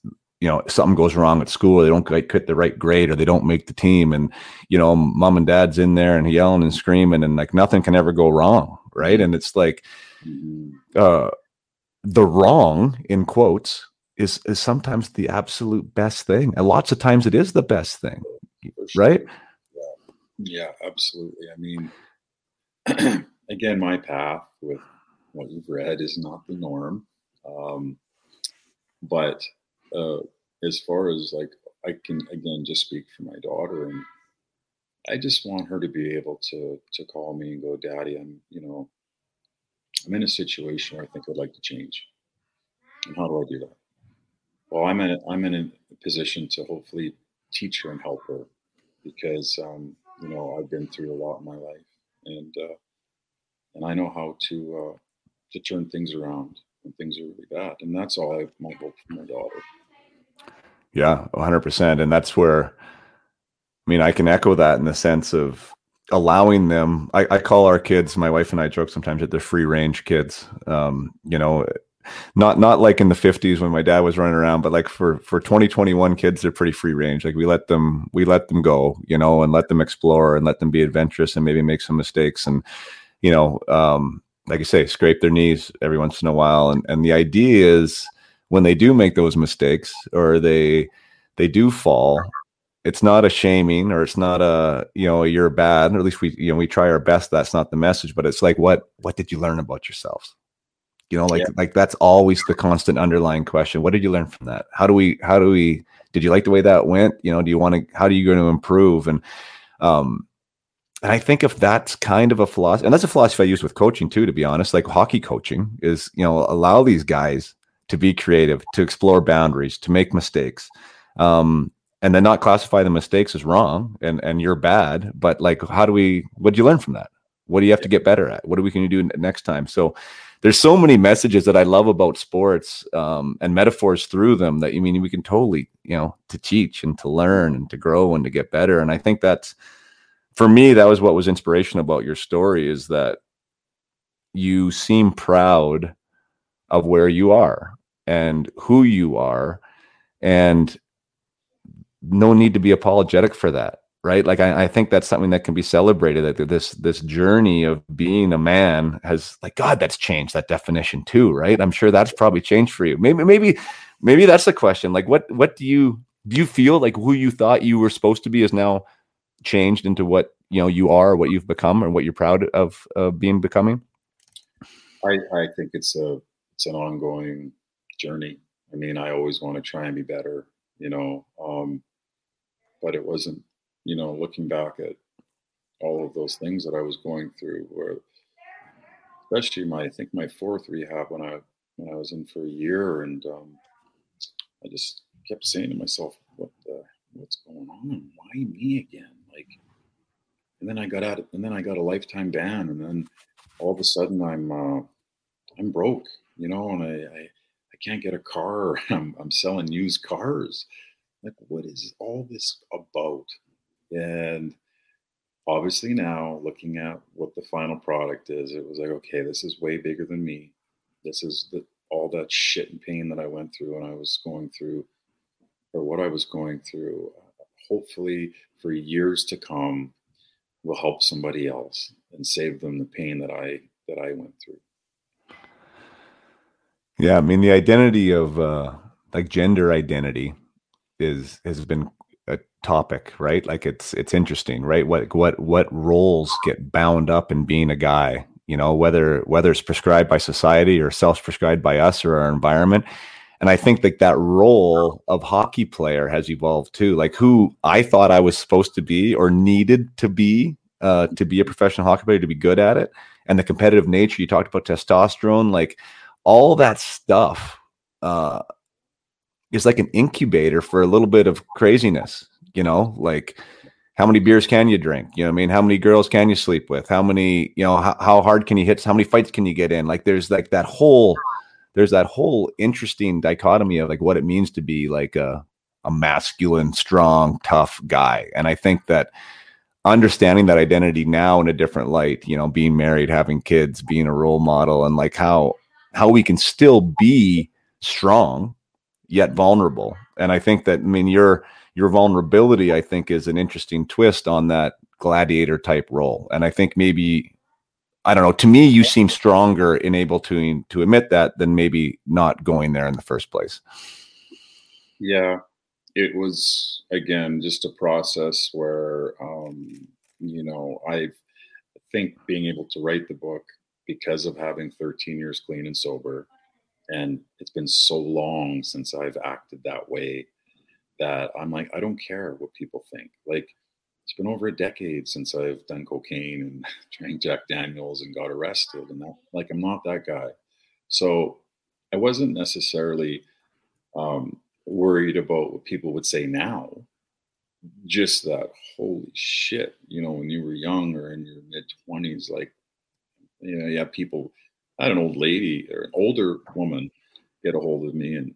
you know something goes wrong at school, they don't get the right grade, or they don't make the team, and you know, mom and dad's in there and yelling and screaming, and like nothing can ever go wrong, right? And it's like, mm-hmm. uh, the wrong in quotes is is sometimes the absolute best thing, and lots of times it is the best thing, right? Yeah, absolutely. I mean again, my path with what you've read is not the norm. Um, but uh, as far as like, I can again just speak for my daughter, and I just want her to be able to to call me and go, "Daddy, I'm you know, I'm in a situation where I think I'd like to change." And how do I do that? Well, I'm in a, I'm in a position to hopefully teach her and help her because um, you know I've been through a lot in my life and uh, and I know how to uh, to turn things around when things are really bad, and that's all I my hope for my daughter. Yeah, 100, percent and that's where I mean I can echo that in the sense of allowing them. I, I call our kids. My wife and I joke sometimes that they're free range kids. Um, you know, not not like in the 50s when my dad was running around but like for for 2021 kids they're pretty free range like we let them we let them go you know and let them explore and let them be adventurous and maybe make some mistakes and you know um like I say scrape their knees every once in a while and and the idea is when they do make those mistakes or they they do fall it's not a shaming or it's not a you know you're bad or at least we you know we try our best that's not the message but it's like what what did you learn about yourselves? You know like yeah. like that's always the constant underlying question what did you learn from that? How do we how do we did you like the way that went? You know do you want to how are you going to improve? And um and i think if that's kind of a philosophy and that's a philosophy i use with coaching too to be honest like hockey coaching is you know allow these guys to be creative to explore boundaries to make mistakes um and then not classify the mistakes as wrong and and you're bad but like how do we what did you learn from that? What do you have to get better at? What are we going to do next time? So there's so many messages that I love about sports um, and metaphors through them that you I mean we can totally you know to teach and to learn and to grow and to get better. And I think that's for me that was what was inspiration about your story is that you seem proud of where you are and who you are and no need to be apologetic for that right? Like I, I, think that's something that can be celebrated. That this this journey of being a man has like God, that's changed that definition too, right? I'm sure that's probably changed for you. Maybe maybe maybe that's the question. Like what what do you do you feel like who you thought you were supposed to be is now changed into what you know you are, what you've become, and what you're proud of uh, being becoming? I I think it's a it's an ongoing journey. I mean, I always want to try and be better, you know. Um, but it wasn't, you know, looking back at all of those things that I was going through, where especially my I think my fourth rehab when I when I was in for a year, and um, I just kept saying to myself, "What the what's going on? Why me again?" Like, and then I got out, and then I got a lifetime ban, and then all of a sudden I'm uh, I'm broke, you know, and I I can't get a car. I'm I'm selling used cars. Like, what is all this about? And obviously now looking at what the final product is, it was like, okay, this is way bigger than me. This is the, all that shit and pain that I went through and I was going through, or what I was going through. Hopefully, for years to come, will help somebody else and save them the pain that I that I went through. Yeah, I mean the identity of uh, like gender identity is has been a topic, right? Like it's it's interesting, right? What what what roles get bound up in being a guy? You know, whether whether it's prescribed by society or self-prescribed by us or our environment. And I think like that role of hockey player has evolved too. Like who I thought I was supposed to be or needed to be uh, to be a professional hockey player to be good at it, and the competitive nature. You talked about testosterone, like all that stuff. Uh, is like an incubator for a little bit of craziness, you know, like how many beers can you drink? You know I mean? How many girls can you sleep with? How many, you know, how, how hard can you hit? How many fights can you get in? Like there's like that whole, there's that whole interesting dichotomy of like what it means to be like a, a masculine, strong, tough guy. And I think that understanding that identity now in a different light, you know, being married, having kids, being a role model and like how, how we can still be strong yet vulnerable. And I think that I mean your your vulnerability, I think, is an interesting twist on that gladiator type role. And I think maybe I don't know. To me, you seem stronger and able to to admit that than maybe not going there in the first place. Yeah, it was again just a process where um, you know I think being able to write the book because of having 13 years clean and sober and it's been so long since I've acted that way that I'm like, I don't care what people think. Like, it's been over a decade since I've done cocaine and drank Jack Daniels and got arrested. And that, like, I'm not that guy. So I wasn't necessarily um, worried about what people would say now. Just that, holy shit, you know, when you were young or in your mid 20s, like, you know, you have people I had an old lady or an older woman get a hold of me and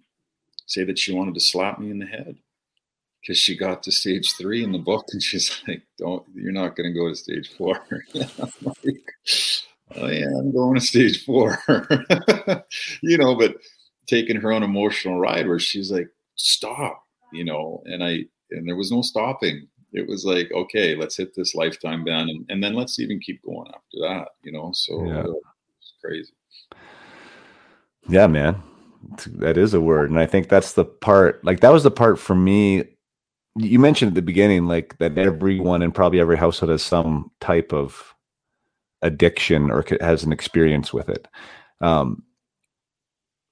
say that she wanted to slap me in the head because she got to stage three in the book and she's like, "Don't, you're not going to go to stage four. like, oh yeah, I'm going to stage four. you know, but taking her on emotional ride where she's like, "Stop," you know, and I and there was no stopping. It was like, okay, let's hit this lifetime ban, and, and then let's even keep going after that, you know. So yeah. uh, crazy. Yeah, man. That is a word. And I think that's the part, like, that was the part for me. You mentioned at the beginning, like, that everyone and probably every household has some type of addiction or has an experience with it. Um,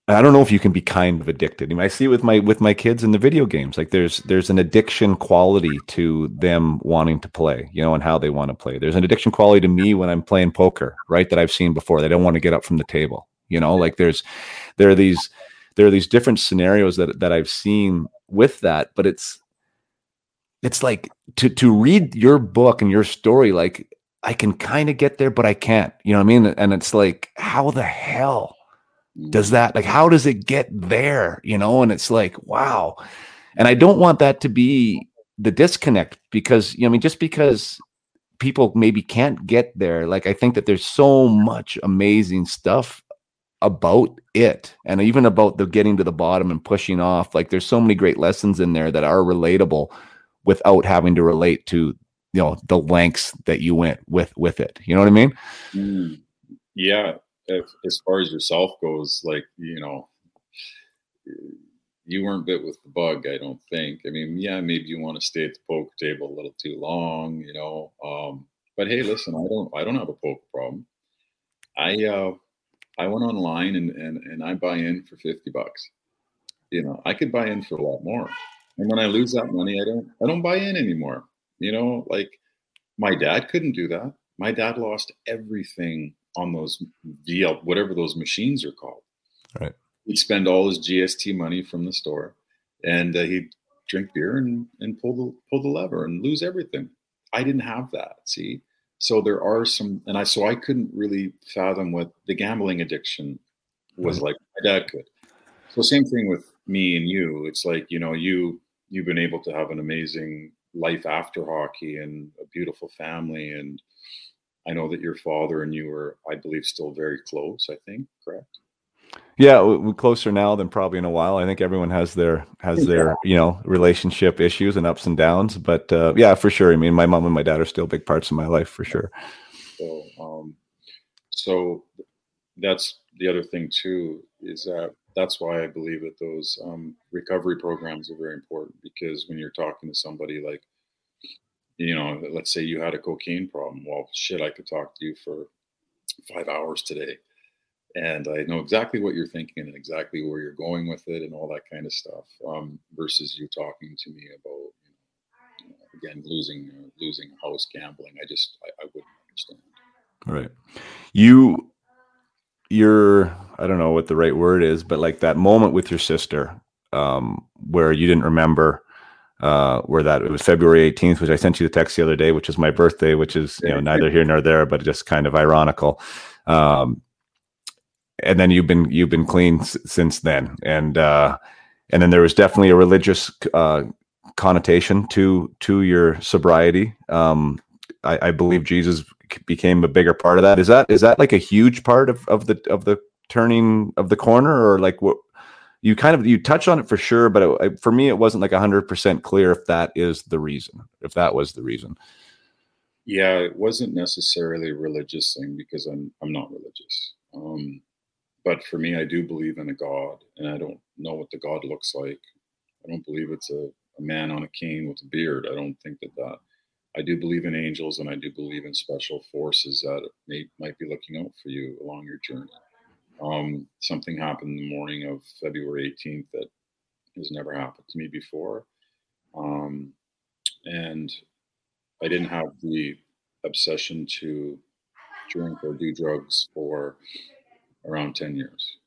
I don't know if you can be kind of addicted. I, mean, I see it with my with my kids in the video games. Like there's there's an addiction quality to them wanting to play, you know, and how they want to play. There's an addiction quality to me when I'm playing poker, right? That I've seen before. They don't want to get up from the table, you know. Like there's there are these there are these different scenarios that that I've seen with that, but it's it's like to to read your book and your story. Like I can kind of get there, but I can't. You know what I mean? And it's like, how the hell? Does that like how does it get there you know? And it's like wow. And i don't want that to be the disconnect because you know i mean just because people maybe can't get there like i think that there's so much amazing stuff about it and even about the getting to the bottom and pushing off like there's so many great lessons in there that are relatable without having to relate to you know the lengths that you went with with it. You know what i mean? Mm, yeah if, as far as yourself goes, like you know, you weren't bit with the bug, I don't think. I mean, yeah, maybe you want to stay at the poker table a little too long, you know. Um, but hey, listen, I don't I don't have a poker problem. I uh, I went online and, and and I buy in for fifty bucks. You know, I could buy in for a lot more. And when I lose that money, I don't I don't buy in anymore. You know, like my dad couldn't do that. My dad lost everything on those VL whatever those machines are called. Right he'd spend all his GST money from the store, and uh, he'd drink beer and and pull the pull the lever and lose everything. I didn't have that. See, so there are some, and I so I couldn't really fathom what the gambling addiction was like. My dad could. So same thing with me and you. It's like you know you you've been able to have an amazing life after hockey and a beautiful family and I know that your father and you were, I believe, still very close. I think, correct? Yeah, we're closer now than probably in a while. I think everyone has their has their you know relationship issues and ups and downs, but uh, yeah, for sure. I mean, my mom and my dad are still big parts of my life for sure. So, um, so that's the other thing too is that that's why I believe that those um, recovery programs are very important because when you're talking to somebody like, you know, let's say you had a cocaine problem, well, shit, I could talk to you for five hours today and I know exactly what you're thinking and exactly where you're going with it and all that kind of stuff. Um, versus you talking to me about, you know, again, losing uh, losing house, gambling. I just I, I wouldn't understand. Right. You, you're I don't know what the right word is, but like that moment with your sister, um, where you didn't remember uh, where that it was February 18th, which I sent you the text the other day, which is my birthday, which is you know neither here nor there, but just kind of ironical. Um, and then you've been you've been clean s- since then. And uh and then there was definitely a religious uh connotation to to your sobriety. Um I, I believe jesus became a bigger part of that. Is that is that like a huge part of of the of the turning of the corner or like what you kind of you touch on it for sure but it, for me it wasn't like 100% clear if that is the reason if that was the reason yeah it wasn't necessarily a religious thing because i'm i'm not religious um but for me, I do believe in a God, and I don't know what the God looks like. I don't believe it's a, a man on a cane with a beard. I don't think that that. I do believe in angels, and I do believe in special forces that may, might be looking out for you along your journey. Um, something happened the morning of February 18th that has never happened to me before. Um, and I didn't have the obsession to drink or do drugs for around 10 years.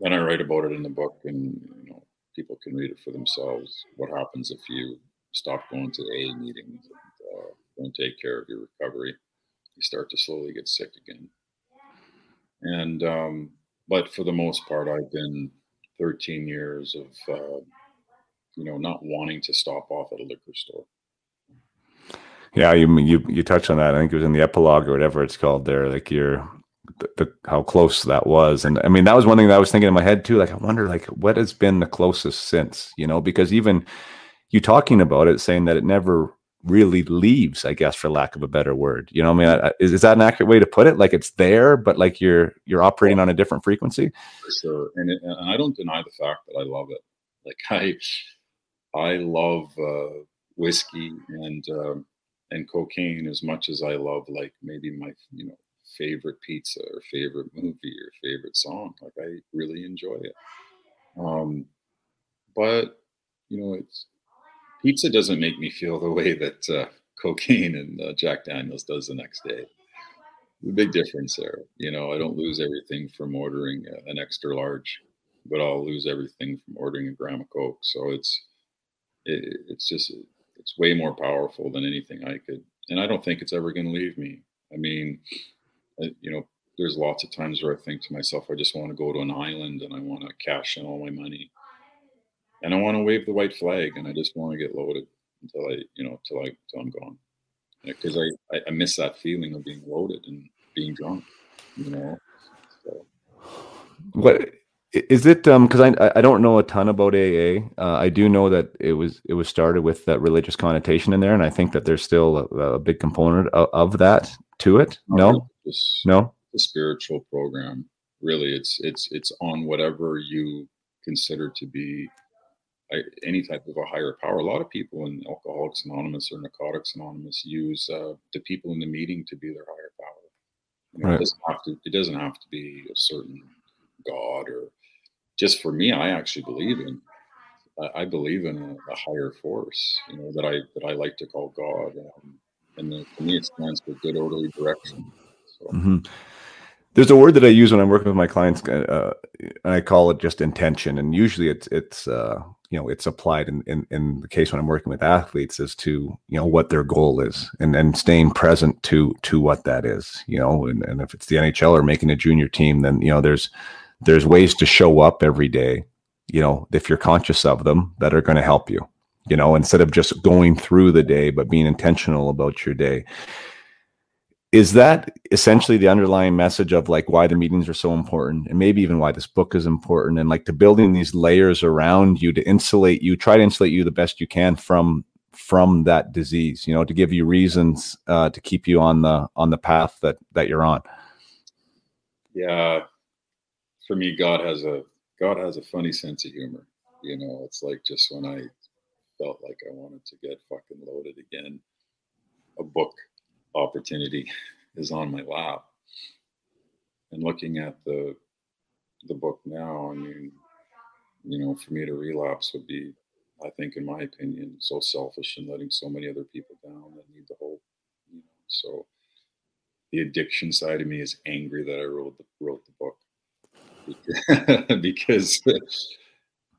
Then I write about it in the book, and you know, people can read it for themselves. What happens if you stop going to A meetings and uh, don't take care of your recovery? You start to slowly get sick again. And um, but for the most part, I've been 13 years of uh, you know not wanting to stop off at a liquor store. Yeah, you you you touched on that. I think it was in the epilogue or whatever it's called there. Like you're the, the, how close that was and i mean that was one thing that i was thinking in my head too like i wonder like what has been the closest since you know because even you talking about it saying that it never really leaves i guess for lack of a better word. You know i mean? I, is, is that an accurate way to put it? Like it's there but like you're you're operating on a different frequency? For sure. And, it, and i don't deny the fact that i love it. Like i i love uh, whiskey and uh, and cocaine as much as i love like maybe my you know favorite pizza or favorite movie or favorite song. Like I really enjoy it. Um, but you know, it's pizza doesn't make me feel the way that uh, cocaine and uh, Jack Daniels does the next day. The big difference there. You know, I don't lose everything from ordering an extra large, but I'll lose everything from ordering a gram of coke. So it's it, it's just it's way more powerful than anything I could, and I don't think it's ever going to leave me. I mean, you know, there's lots of times where I think to myself, I just want to go to an island and I want to cash in all my money, and I want to wave the white flag, and I just want to get loaded until I, you know, till I till I'm gone, because I, I, I miss that feeling of being loaded and being drunk, you know. So. What is it? Um, because I I don't know a ton about AA. Uh, I do know that it was it was started with that religious connotation in there, and I think that there's still a, a big component of, of that to it. No, this, no, the spiritual program. Really, it's it's it's on whatever you consider to be any type of a higher power. A lot of people in Alcoholics Anonymous or Narcotics Anonymous use uh, the people in the meeting to be their higher power. You know, right. It doesn't have to. It doesn't have to be a certain god or. Just for me, I actually believe in. I, believe in a, a, higher force. You know that I that I like to call God, um, and the, for me, it stands for good orderly direction. So. Mm-hmm there's a word that I use when I'm working with my clients, uh, and I call it just intention. And usually, it's it's uh, you know it's applied in, in in the case when I'm working with athletes as to you know what their goal is, and and staying present to to what that is. You know, and, and if it's the NHL or making a junior team, then you know there's there's ways to show up every day. You know, if you're conscious of them, that are going to help you. You know, instead of just going through the day, but being intentional about your day is that essentially the underlying message of like why the meetings are so important and maybe even why this book is important and like to building these layers around you to insulate you try to insulate you the best you can from from that disease you know to give you reasons uh, to keep you on the on the path that that you're on? Yeah. For me god has a god has a funny sense of humor. You know it's like just when i felt like i wanted to get fucking loaded again a book opportunity is on my lap. And looking at the the book now, I mean, you know, for me to relapse would be, I think, in my opinion, so selfish and letting so many other people down that need the hope. You know, so the addiction side of me is angry that I wrote the wrote the book because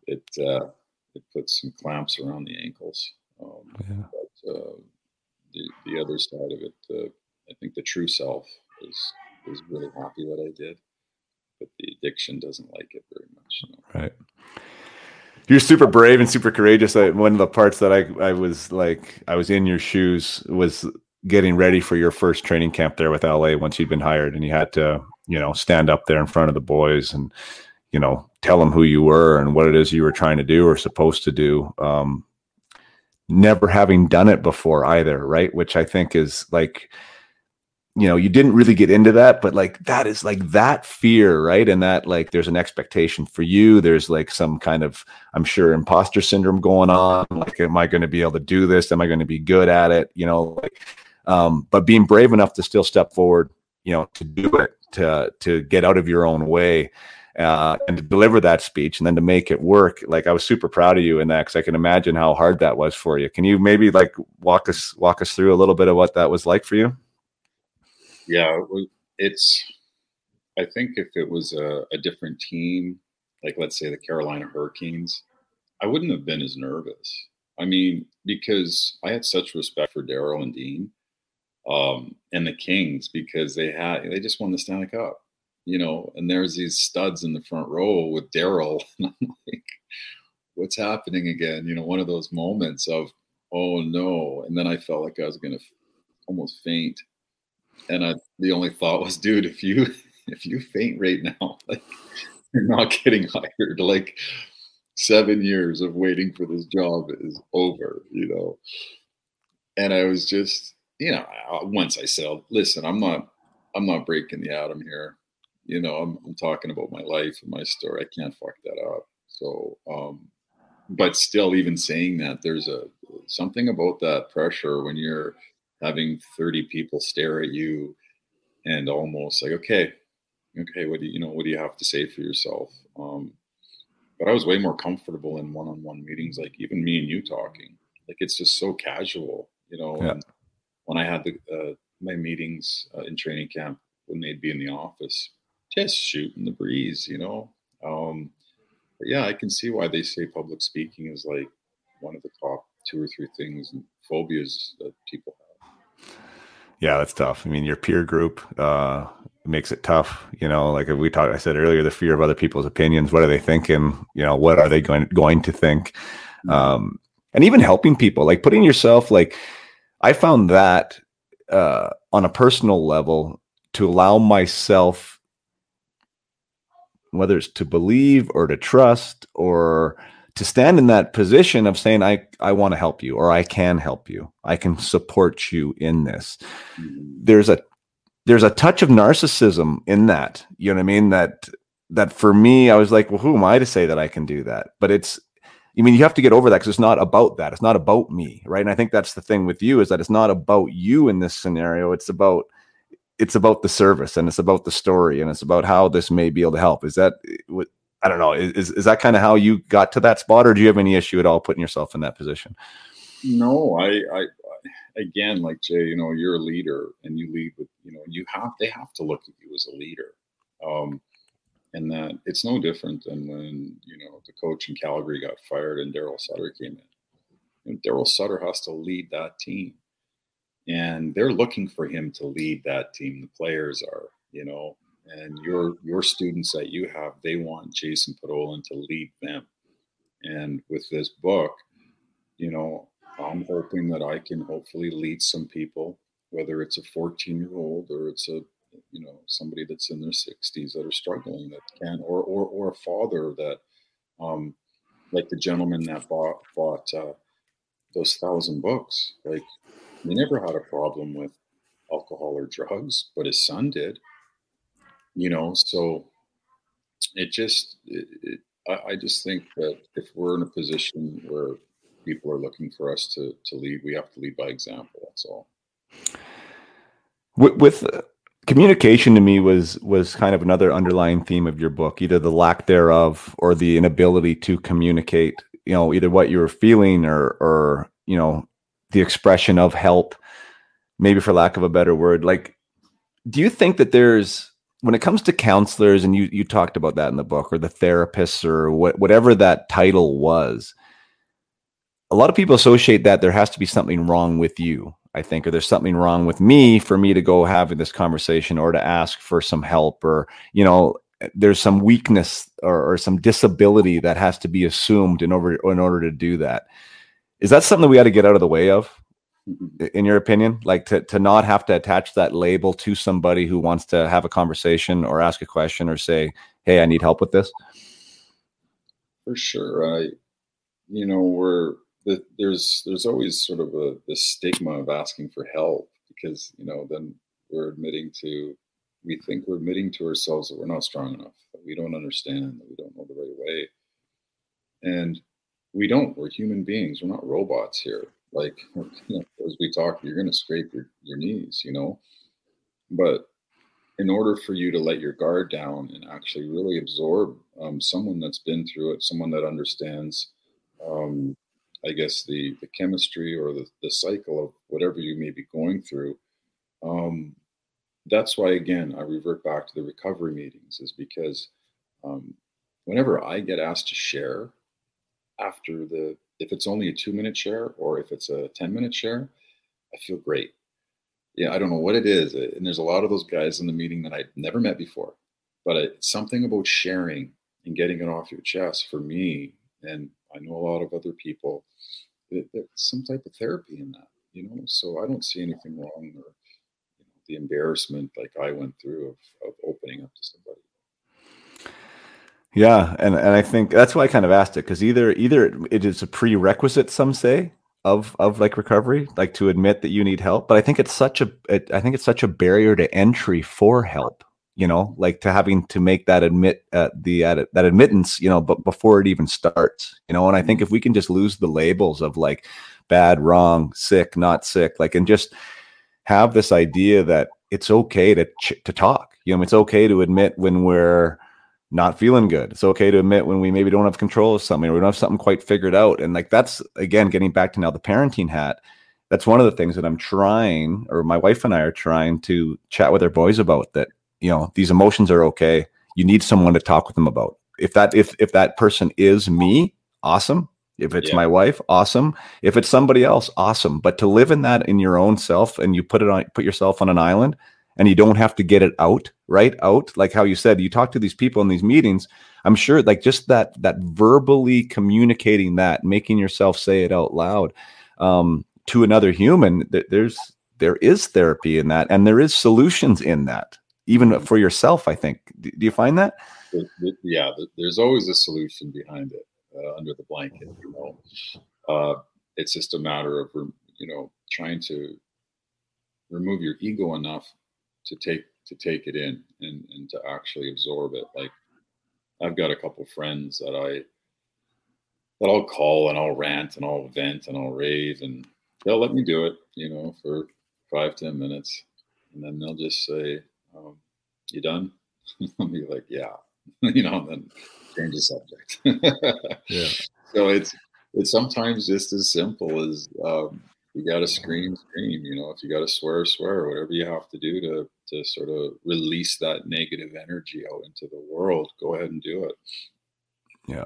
it uh, it puts some clamps around the ankles. Um, yeah. The, the other side of it, uh, I think the true self is is really happy that I did, but the addiction doesn't like it very much. You know? Right. You're super brave and super courageous. I, one of the parts that I I was like I was in your shoes was getting ready for your first training camp there with LA once you'd been hired and you had to you know stand up there in front of the boys and you know tell them who you were and what it is you were trying to do or supposed to do um, never having done it before either, right? Which I think is like, you know, you didn't really get into that, but like that is like that fear, right? And that like there's an expectation for you. There's like some kind of, I'm sure, imposter syndrome going on. Like, am I going to be able to do this? Am I going to be good at it? You know, like, um, but being brave enough to still step forward, you know, to do it, to to get out of your own way uh, and to deliver that speech and then to make it work. Like I was super proud of you in that because I can imagine how hard that was for you. Can you maybe like walk us walk us through a little bit of what that was like for you? Yeah, it's. I think if it was a, a different team, like let's say the Carolina Hurricanes, I wouldn't have been as nervous. I mean, because I had such respect for Darryl and Dean um, and the Kings because they had they just won the Stanley Cup you know, and there's these studs in the front row with Darryl. And I'm like, what's happening again? You know, one of those moments of, oh no. And then I felt like I was going to almost faint. And I, the only thought was, dude, if you, if you faint right now, like you're not getting hired. Like seven years of waiting for this job is over, you know? And I was just, you know, once I said, listen, I'm not, I'm not breaking the atom here you know, I'm, I'm talking about my life and my story. I can't fuck that up. So, um, but still, even saying that, there's a something about that pressure when you're having 30 people stare at you and almost like, okay, okay, what do you, you know, what do you have to say for yourself? Um, but I was way more comfortable in one-on-one meetings, like even me and you talking. Like it's just so casual, you know. Yeah. when I had the uh, my meetings uh, in training camp, when they'd be in the office, just shooting the breeze, you know. Um, but yeah, I can see why they say public speaking is like one of the top two or three things and phobias that people have. Yeah, that's tough. I mean, your peer group uh, makes it tough. You know, like we talked, I said earlier, the fear of other people's opinions. What are they thinking? You know, what are they going going to think? Mm-hmm. Um, and even helping people, like putting yourself, like I found that uh, on a personal level to allow myself whether it's to believe or to trust or to stand in that position of saying i i want to help you or i can help you i can support you in this mm-hmm. there's a there's a touch of narcissism in that you know what i mean that that for me, I was like, well, who am I to say that I can do that? But it's, I mean, you have to get over that because it's not about that. It's not about me, right? And I think that's the thing with you is that it's not about you in this scenario. It's about it's about the service and it's about the story and it's about how this may be able to help. Is that what I don't know? Is is that kind of how you got to that spot, or do you have any issue at all putting yourself in that position? No, I, I again, like Jay, you know, you're a leader and you lead with, you know, you have they have to look at you as a leader. Um, and that it's no different than when you know the coach in Calgary got fired and Darryl Sutter came in. Darryl Sutter has to lead that team, and they're looking for him to lead that team. The players are, you know, and your your students that you have, they want Jason Podollan to lead them. And with this book, you know, I'm hoping that I can hopefully lead some people, whether it's a 14 year old or it's a you know somebody that's in their 60s that are struggling that can or or, or a father that um like the gentleman that bought bought uh, those thousand books like he never had a problem with alcohol or drugs but his son did. You know so it just it, it, I, I just think that if we're in a position where people are looking for us to to lead we have to lead by example that's all. With, with communication to me was was kind of another underlying theme of your book either the lack thereof or the inability to communicate you know either what you were feeling or or you know the expression of help maybe for lack of a better word like do you think that there's when it comes to counselors and you you talked about that in the book or the therapists or what, whatever that title was a lot of people associate that there has to be something wrong with you I think, or there's something wrong with me for me to go having this conversation or to ask for some help, or, you know, there's some weakness or, or some disability that has to be assumed in order in order to do that. Is that something that we got to get out of the way of, in your opinion? Like to to not have to attach that label to somebody who wants to have a conversation or ask a question or say, "Hey, I need help with this." For sure, I, you know, we're the, there's there's always sort of a the stigma of asking for help because you know then we're admitting to we think we're admitting to ourselves that we're not strong enough that we don't understand that we don't know the right way and we don't we're human beings we're not robots here like you know, as we talk you're going to scrape your, your knees you know but in order for you to let your guard down and actually really absorb um, someone that's been through it someone that understands um, I guess the the chemistry or the, the cycle of whatever you may be going through. Um, that's why again I revert back to the recovery meetings is because um, whenever I get asked to share after the if it's only a two minute share or if it's a 10 minute share, I feel great. Yeah, I don't know what it is. Uh, and there's a lot of those guys in the meeting that I've never met before, but it's something about sharing and getting it off your chest for me. And I know a lot of other people. There's some type of therapy in that, you know. So I don't see anything wrong or you know, the embarrassment like I went through of, of opening up to somebody. Yeah, and and I think that's why I kind of asked it because either either it is a prerequisite, some say, of of like recovery, like to admit that you need help. But I think it's such a it, I think it's such a barrier to entry for help you know like to having to make that admit uh, the uh, that admittance you know but before it even starts you know and i think if we can just lose the labels of like bad wrong sick not sick like and just have this idea that it's okay to ch- to talk you know it's okay to admit when we're not feeling good. It's okay to admit when we maybe don't have control of something or we don't have something quite figured out. And like that's again getting back to now the parenting hat that's one of the things that i'm trying or my wife and i are trying to chat with our boys about that you know these emotions are okay. You need someone to talk with them about. If that if if that person is me awesome. If it's yeah. my wife awesome. If it's somebody else awesome. But to live in that in your own self and you put it on put yourself on an island and you don't have to get it out right? Out like how you said you talk to these people in these meetings i'm sure like just that that verbally communicating that making yourself say it out loud um, to another human there's there is therapy in that and there is solutions in that even for yourself i think. Do, you find that? Yeah there's always a solution behind it uh, under the blanket you know? Uh, it's just a matter of you know trying to remove your ego enough to take to take it in and, and to actually absorb it like I've got a couple friends that I that I'll call and I'll rant and I'll vent and I'll rave and they'll let me do it, you know, for five ten minutes, and then they'll just say, um, "You done?" I'll be like, "Yeah," you know, and then change the subject. yeah. So it's it's sometimes just as simple as um, you got to scream, scream. You know, if you got to swear, swear. Whatever you have to do to to sort of release that negative energy out into the world, go ahead and do it. Yeah.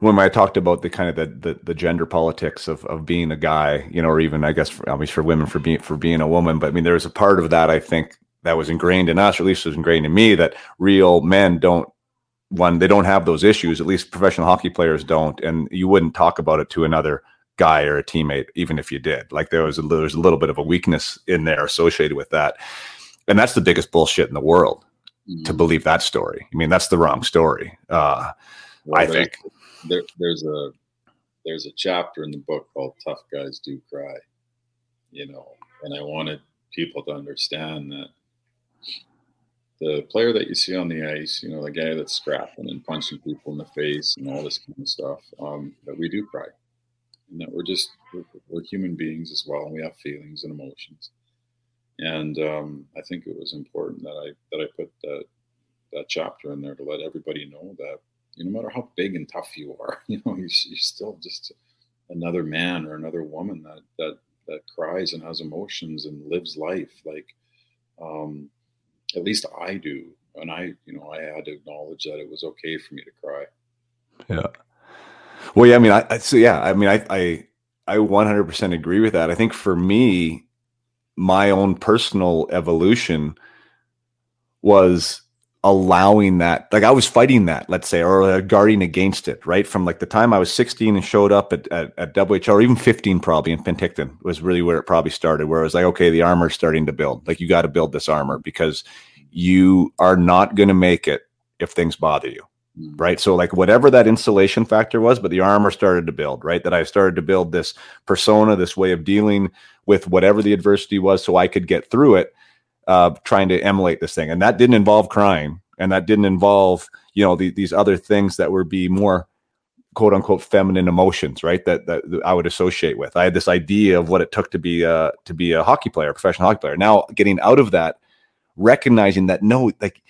When I talked about the kind of the, the, the gender politics of, of being a guy, you know, or even I guess for, at least for women for being for being a woman, but I mean, there was a part of that I think that was ingrained in us, or at least was ingrained in me, that real men don't one they don't have those issues at least professional hockey players don't and you wouldn't talk about it to another guy or a teammate even if you did. Like there was a, there was a little bit of a weakness in there associated with that. And that's the biggest bullshit in the world mm-hmm. to believe that story. I mean that's the wrong story uh, well, i think. there, there's a there's a chapter in the book called tough guys do cry you know and i wanted people to understand that the player that you see on the ice, you know, the guy that's scrapping and punching people in the face and all this kind of stuff, um, that we do cry, and that we're just we're, we're, human beings as well, and we have feelings and emotions. And um, I think it was important that I that I put that that chapter in there to let everybody know that you know, no matter how big and tough you are, you know, you're, you're still just another man or another woman that that that cries and has emotions and lives life like. Um, at least I do. And I, you know, I had to acknowledge that it was okay for me to cry. Yeah. Well, yeah, I mean, I, I so yeah, I mean, I, I, I 100% agree with that. I think for me, my own personal evolution was allowing that like i was fighting that let's say or uh, guarding against it right from like the time i was 16 and showed up at, at, at or even 15 probably in penticton was really where it probably started where it was like okay the armor's starting to build like you got to build this armor because you are not going to make it if things bother you. Right so like whatever that insulation factor was but the armor started to build right that i started to build this persona this way of dealing with whatever the adversity was so i could get through it uh, trying to emulate this thing, and that didn't involve crying, and that didn't involve you know the, these other things that would be more quote unquote feminine emotions, right? That, that I would associate with. I had this idea of what it took to be a to be a hockey player, a professional hockey player. Now getting out of that, recognizing that no, like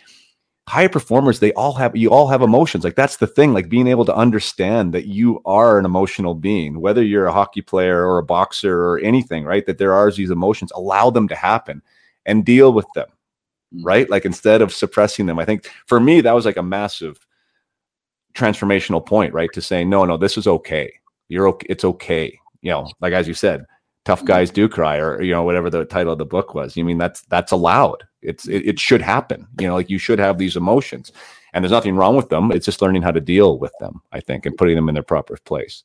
high performers, they all have you all have emotions. Like that's the thing. Like being able to understand that you are an emotional being, whether you're a hockey player or a boxer or anything, right? That there are these emotions. Allow them to happen and deal with them mm. right like instead of suppressing them i think for me that was like a massive transformational point right to say no no this is okay you're okay it's okay you know like as you said tough guys do cry or you know whatever the title of the book was you mean that's that's allowed it's it, it should happen you know like you should have these emotions and there's nothing wrong with them it's just learning how to deal with them i think and putting them in their proper place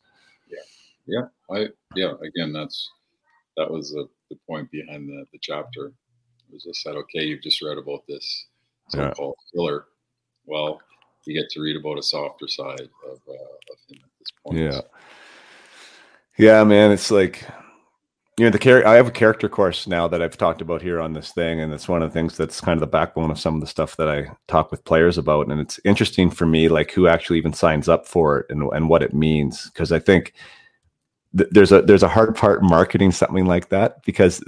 yeah yeah i yeah again that's that was the, the point behind the, the chapter was I said, okay, you've just read about this so-called yeah. killer. Well, you get to read about a softer side of, uh, of him at this point. Yeah. Yeah, man. It's like, you know, the character, I have a character course now that I've talked about here on this thing. And it's one of the things that's kind of the backbone of some of the stuff that I talk with players about. And it's interesting for me, like who actually even signs up for it and, and what it means. Cause I think, there's a there's a hard part marketing something like that because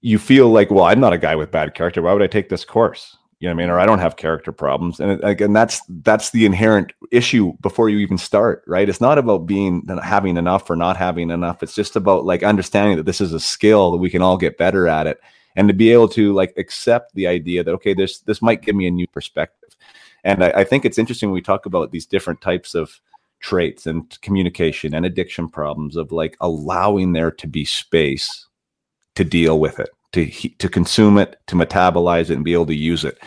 you feel like, well, I'm not a guy with bad character. Why would I take this course? You know what I mean? Or I don't have character problems. And again, that's that's the inherent issue before you even start, right? It's not about being having enough or not having enough. It's just about like understanding that this is a skill that we can all get better at it. And to be able to like accept the idea that okay, this this might give me a new perspective. And I, I think it's interesting when we talk about these different types of traits and communication and addiction problems of like allowing there to be space to deal with it to to consume it, to metabolize it, and be able to use it.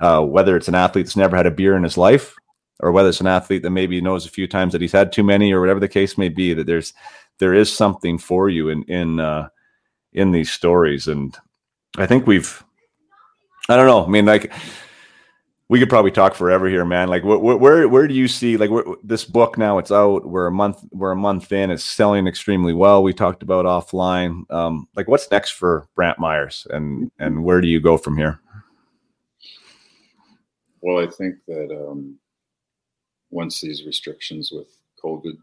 Uh, whether it's an athlete that's never had a beer in his life, or whether it's an athlete that maybe knows a few times that he's had too many, or whatever the case may be, that there's there is something for you in in uh, in these stories, and I think we've I don't know. I mean, like we could probably talk forever here, man. Like, wh- wh- where where do you see like this book now? It's out. We're a month we're a month in. It's selling extremely well. We talked about offline. Um, like, what's next for Brantt Myhres, and and where do you go from here? Well, I think that um, once these restrictions with COVID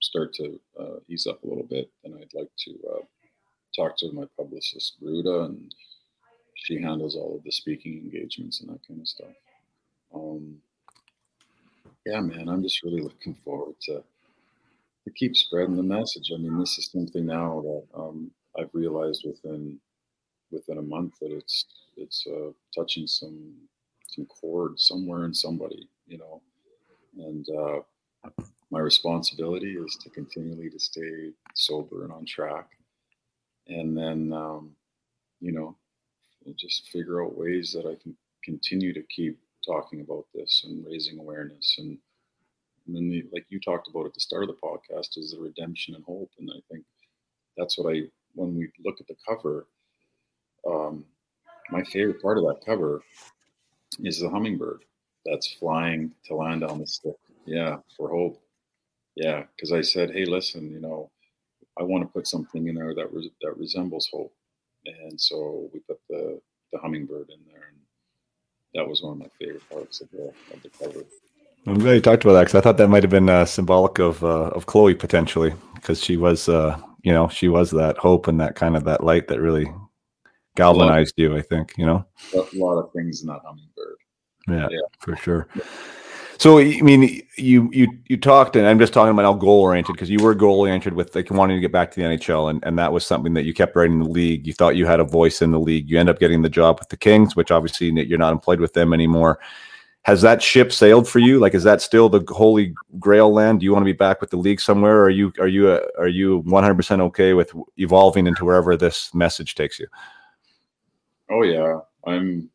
start to uh, ease up a little bit, then I'd like to uh, talk to my publicist, Ruta, and she handles all of the speaking engagements and that kind of stuff. Um, yeah, man, I'm just really looking forward to to keep spreading the message. I mean, this is something now that um, I've realized within within a month that it's it's uh, touching some some chord somewhere in somebody, you know, and uh, my responsibility is to continually to stay sober and on track, and then um, you know just figure out ways that I can continue to keep talking about this and raising awareness and and then the, like you talked about at the start of the podcast is the redemption and hope. And i think that's what i when we look at the cover um, my favorite part of that cover is the hummingbird that's flying to land on the stick. Yeah for hope. Yeah because i said hey listen you know i want to put something in there that that resembles hope. And so we put the the hummingbird in there that was one of my favorite parts of the of the cover I'm glad you talked about that because I thought that might have been uh, symbolic of uh, of Chloe potentially because she was, uh, you know, she was that hope and that kind of that light that really galvanized you. I think you know a lot of things in that hummingbird. Yeah, yeah. for sure. So I mean, you you you talked, and I'm just talking about how goal oriented because you were goal oriented with like wanting to get back to the NHL, and, and that was something that you kept writing in the league. You thought you had a voice in the league. You end up getting the job with the Kings, which obviously you're not employed with them anymore has that ship sailed for you? Like, is that still the holy grail land? Do you want to be back with the league somewhere? Or are you are you uh, are you 100 percent okay with evolving into wherever this message takes you? Oh yeah, I'm.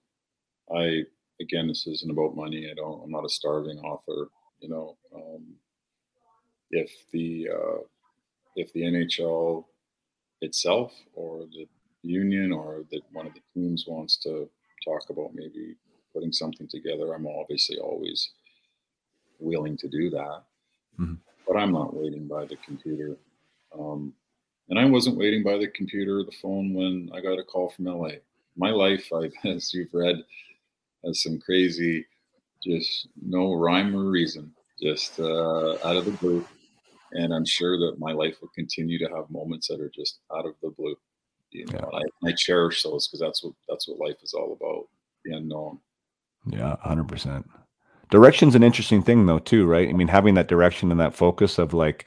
I again, this isn't about money. I don't. I'm not a starving author. You know, um, if the uh, if the NHL itself or the union or that one of the teams wants to talk about maybe putting something together, I'm obviously always willing to do that. Mm-hmm. But I'm not waiting by the computer. Um, and I wasn't waiting by the computer or the phone when I got a call from LA. My life, I've, as you've read, some crazy, just no rhyme or reason, just uh, out of the blue. And I'm sure that my life will continue to have moments that are just out of the blue. You know, yeah. I, I cherish those because that's what that's what life is all about, the unknown. Yeah, hundred percent. Direction's an interesting thing though, too, right? I mean, having that direction and that focus of like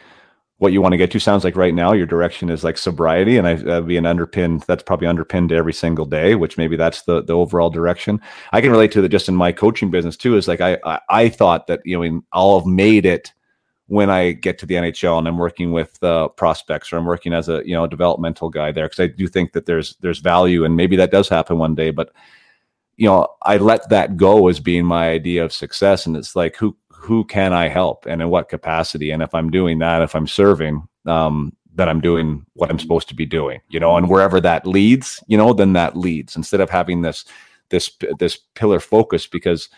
what you want to get to sounds like right now your direction is like sobriety, and I that'd be an underpinned. That's probably underpinned every single day, which maybe that's the the overall direction. I can relate to that just in my coaching business too. Is like I I, I thought that you know I'll have made it when I get to the NHL and I'm working with uh, prospects or I'm working as a you know developmental guy there because I do think that there's there's value and maybe that does happen one day, but you know, I let that go as being my idea of success. And it's like, who, who can I help and in what capacity? And if I'm doing that, if I'm serving, um, then I'm doing what I'm supposed to be doing, you know, and wherever that leads, you know, then that leads instead of having this, this, this pillar focus because,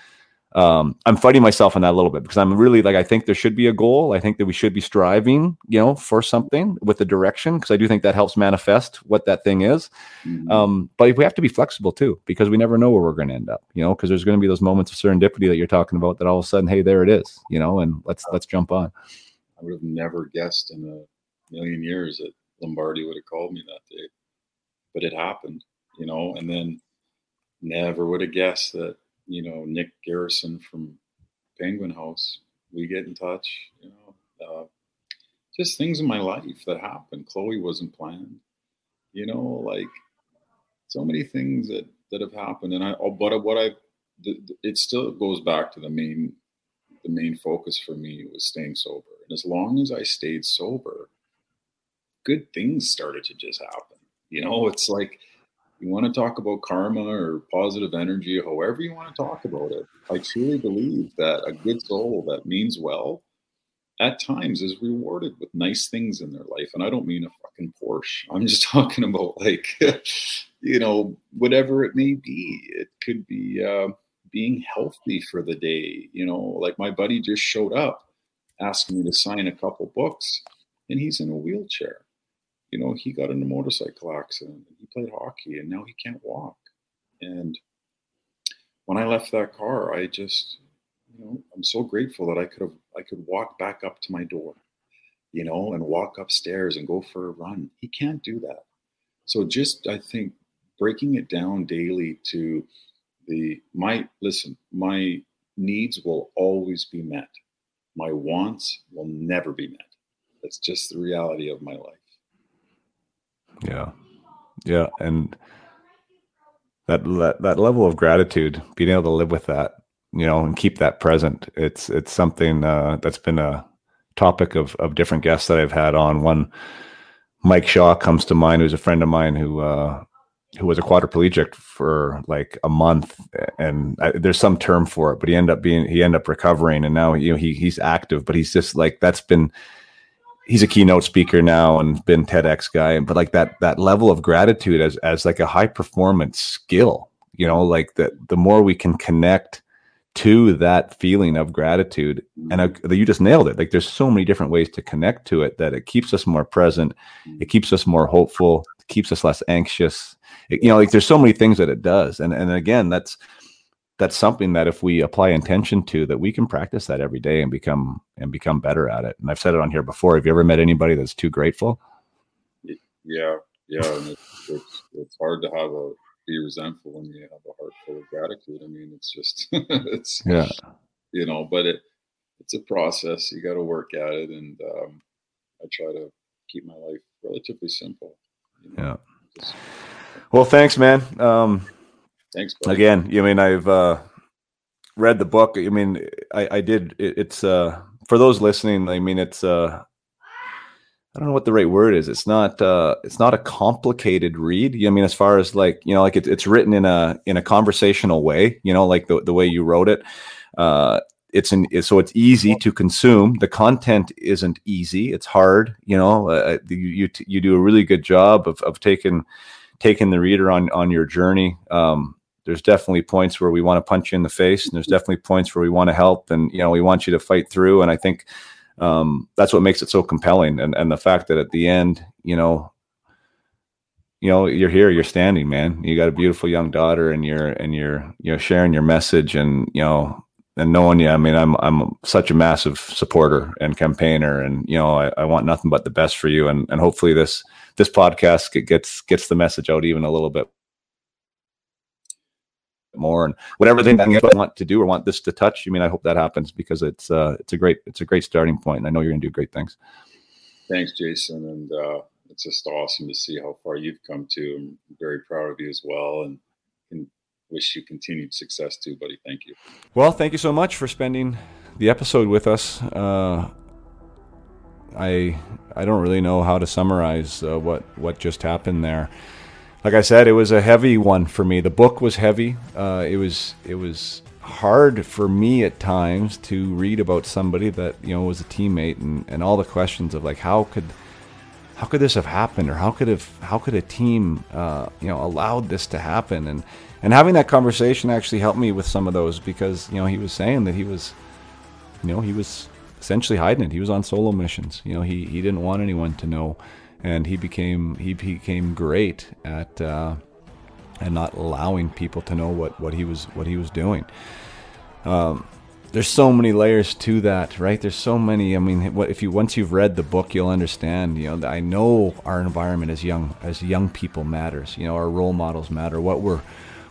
um, I'm fighting myself on that a little bit because I'm really like I think there should be a goal. I think that we should be striving, you know, for something with a direction because I do think that helps manifest what that thing is. Mm-hmm. Um, but we have to be flexible too because we never know where we're going to end up, you know, because there's going to be those moments of serendipity that you're talking about that all of a sudden, hey, there it is, you know, and let's let's jump on. I would have never guessed in a million years that Lombardi would have called me that day, but it happened, you know, and then never would have guessed that you know, Nick Garrison from Penguin House, we get in touch, you know, uh, just things in my life that happened. Chloe wasn't planned, you know, like so many things that, that have happened. And I, oh, but what I, it still goes back to the main, the main focus for me was staying sober. And as long as I stayed sober, good things started to just happen. You know, it's like, you want to talk about karma or positive energy, however you want to talk about it, I truly believe that a good soul that means well at times is rewarded with nice things in their life. And I don't mean a fucking Porsche. I'm just talking about like, you know, whatever it may be. It could be uh, being healthy for the day. You know, like my buddy just showed up asking me to sign a couple books and he's in a wheelchair you know, he got in a motorcycle accident. He played hockey and now he can't walk. And when I left that car, I just, you know, I'm so grateful that I could have, I could walk back up to my door, you know, and walk upstairs and go for a run. He can't do that. So just, I think, breaking it down daily to the my listen, my needs will always be met. My wants will never be met. That's just the reality of my life. Yeah. Yeah. And that, that, that level of gratitude, being able to live with that, you know, and keep that present. It's, it's something, uh, that's been a topic of, of different guests that I've had on one, Mike Shaw comes to mind, who's a friend of mine who, uh, who was a quadriplegic for like a month and I, there's some term for it but he ended up being he ended up recovering and now you know he he's active but he's just like that's been he's a keynote speaker now and been TEDx guy but like that that level of gratitude as as like a high performance skill you know like the the more we can connect to that feeling of gratitude and uh, you just nailed it. Like there's so many different ways to connect to it that it keeps us more present it keeps us more hopeful keeps us less anxious. It, you know like there's so many things that it does. And and again that's that's something that if we apply intention to that we can practice that every day and become and become better at it. And i've said it on here before. Have you ever met anybody that's too grateful? Yeah yeah and it's, it's, it's hard to have a be resentful when you have a heart full of gratitude. I mean it's just it's yeah. you know but it it's a process. You got to work at it and um, i try to keep my life relatively simple you know? yeah. Just, well, thanks, man. Um, thanks. Buddy. Again, you I mean I've uh, read the book. I mean, I, I did. It, it's uh, for those listening. I mean, it's uh, I don't know what the right word is. It's not uh, it's not a complicated read. I mean, as far as like you know, like it, it's written in a in a conversational way. You know, like the the way you wrote it. Uh, it's an so it's easy to consume. The content isn't easy; it's hard. You know, uh, you you, you do a really good job of of taking taking the reader on on your journey. Um, there's definitely points where we want to punch you in the face, and there's definitely points where we want to help, and you know we want you to fight through. And I think um, that's what makes it so compelling, and and the fact that at the end, you know, you know, you're here, you're standing, man. You got a beautiful young daughter, and you're and you're you know sharing your message, and you know. And knowing you, I mean, I'm I'm such a massive supporter and campaigner, and you know, I, I want nothing but the best for you, and and hopefully this this podcast gets gets the message out even a little bit more and whatever thing I want to do or want this to touch. I mean, I hope that happens because it's uh, it's a great it's a great starting point, and I know you're going to do great things. Thanks, Jason, and uh, it's just awesome to see how far you've come to. I'm very proud of you as well, and, and wish you continued success too, buddy. Thank you. Well, thank you so much for spending the episode with us. Uh, I I don't really know how to summarize uh, what what just happened there. Like I said, it was a heavy one for me. The book was heavy. Uh, it was it was hard for me at times to read about somebody that you know was a teammate and, and all the questions of like how could how could this have happened or how could have how could a team uh, you know allowed this to happen and and having that conversation actually helped me with some of those because you know he was saying that he was you know he was essentially hiding it. He was on solo missions. You know, he, he didn't want anyone to know, and he became he became great at uh, at not allowing people to know what, what he was what he was doing. Um, there's so many layers to that, right? There's so many. I mean, if you once you've read the book, you'll understand. You know, I know our environment as young as young people matters. You know, our role models matter. What we're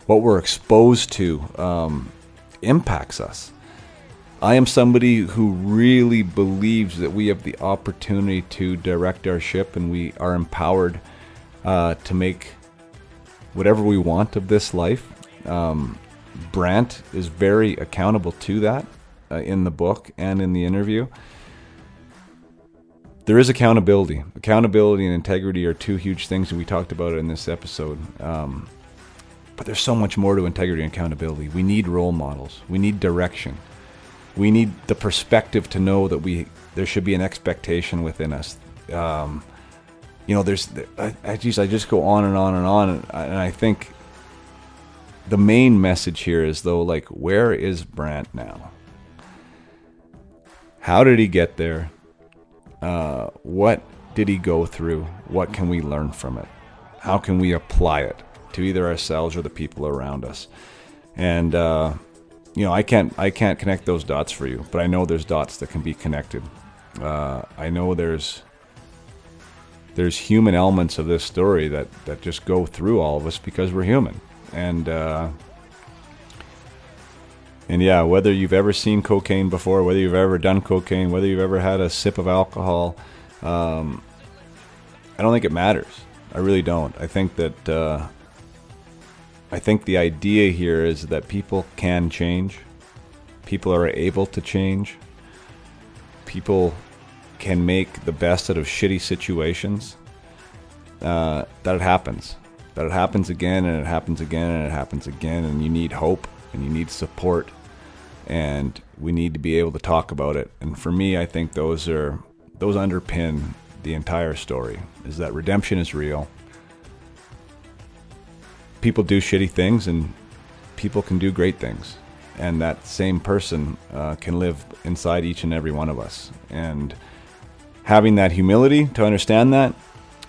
what we're exposed to um, impacts us. I am somebody who really believes that we have the opportunity to direct our ship and we are empowered uh, to make whatever we want of this life. Um, Brantt is very accountable to that uh, in the book and in the interview. There is accountability. Accountability and integrity are two huge things that we talked about in this episode. Um, but there's so much more to integrity and accountability. We need role models, we need direction we need the perspective to know that we there should be an expectation within us. Um, you know, there's I, I, geez, I just go on and on and on, and, and I think the main message here is though, like, where is Brantt now? How did he get there? Uh, what did he go through? What can we learn from it? How can we apply it to either ourselves or the people around us? and uh, you know I can't I can't connect those dots for you, but I know there's dots that can be connected. Uh, I know there's there's human elements of this story that that just go through all of us because we're human, and uh, and yeah, whether you've ever seen cocaine before, whether you've ever done cocaine, whether you've ever had a sip of alcohol, um, I don't think it matters. I really don't. I think that uh, I think the idea here is that people can change. People are able to change. People can make the best out of shitty situations. Uh, that it happens. That it happens again and it happens again and it happens again, and you need hope and you need support and we need to be able to talk about it. And for me, I think those are those underpin the entire story. Is that redemption is real. People do shitty things, and people can do great things, and that same person uh, can live inside each and every one of us. And having that humility to understand that,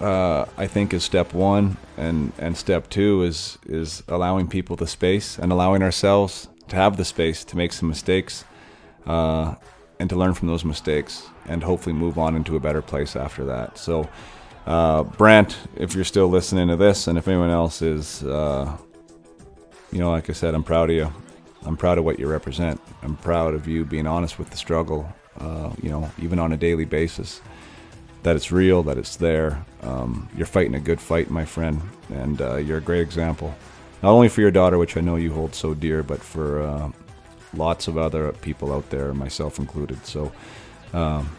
uh, I think, is step one, and and step two is is allowing people the space and allowing ourselves to have the space to make some mistakes uh, and to learn from those mistakes and hopefully move on into a better place after that. So, uh, Brantt, if you're still listening to this, and if anyone else is, uh, you know, like I said, I'm proud of you. I'm proud of what you represent. I'm proud of you being honest with the struggle, uh, you know, even on a daily basis. That it's real, that it's there. Um, you're fighting a good fight, my friend, and uh, you're a great example not only for your daughter, which I know you hold so dear, but for uh, lots of other people out there, myself included. So um,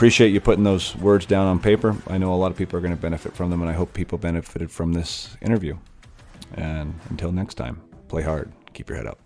appreciate you putting those words down on paper. I know a lot of people are going to benefit from them, and I hope people benefited from this interview. And until next time, play hard, keep your head up.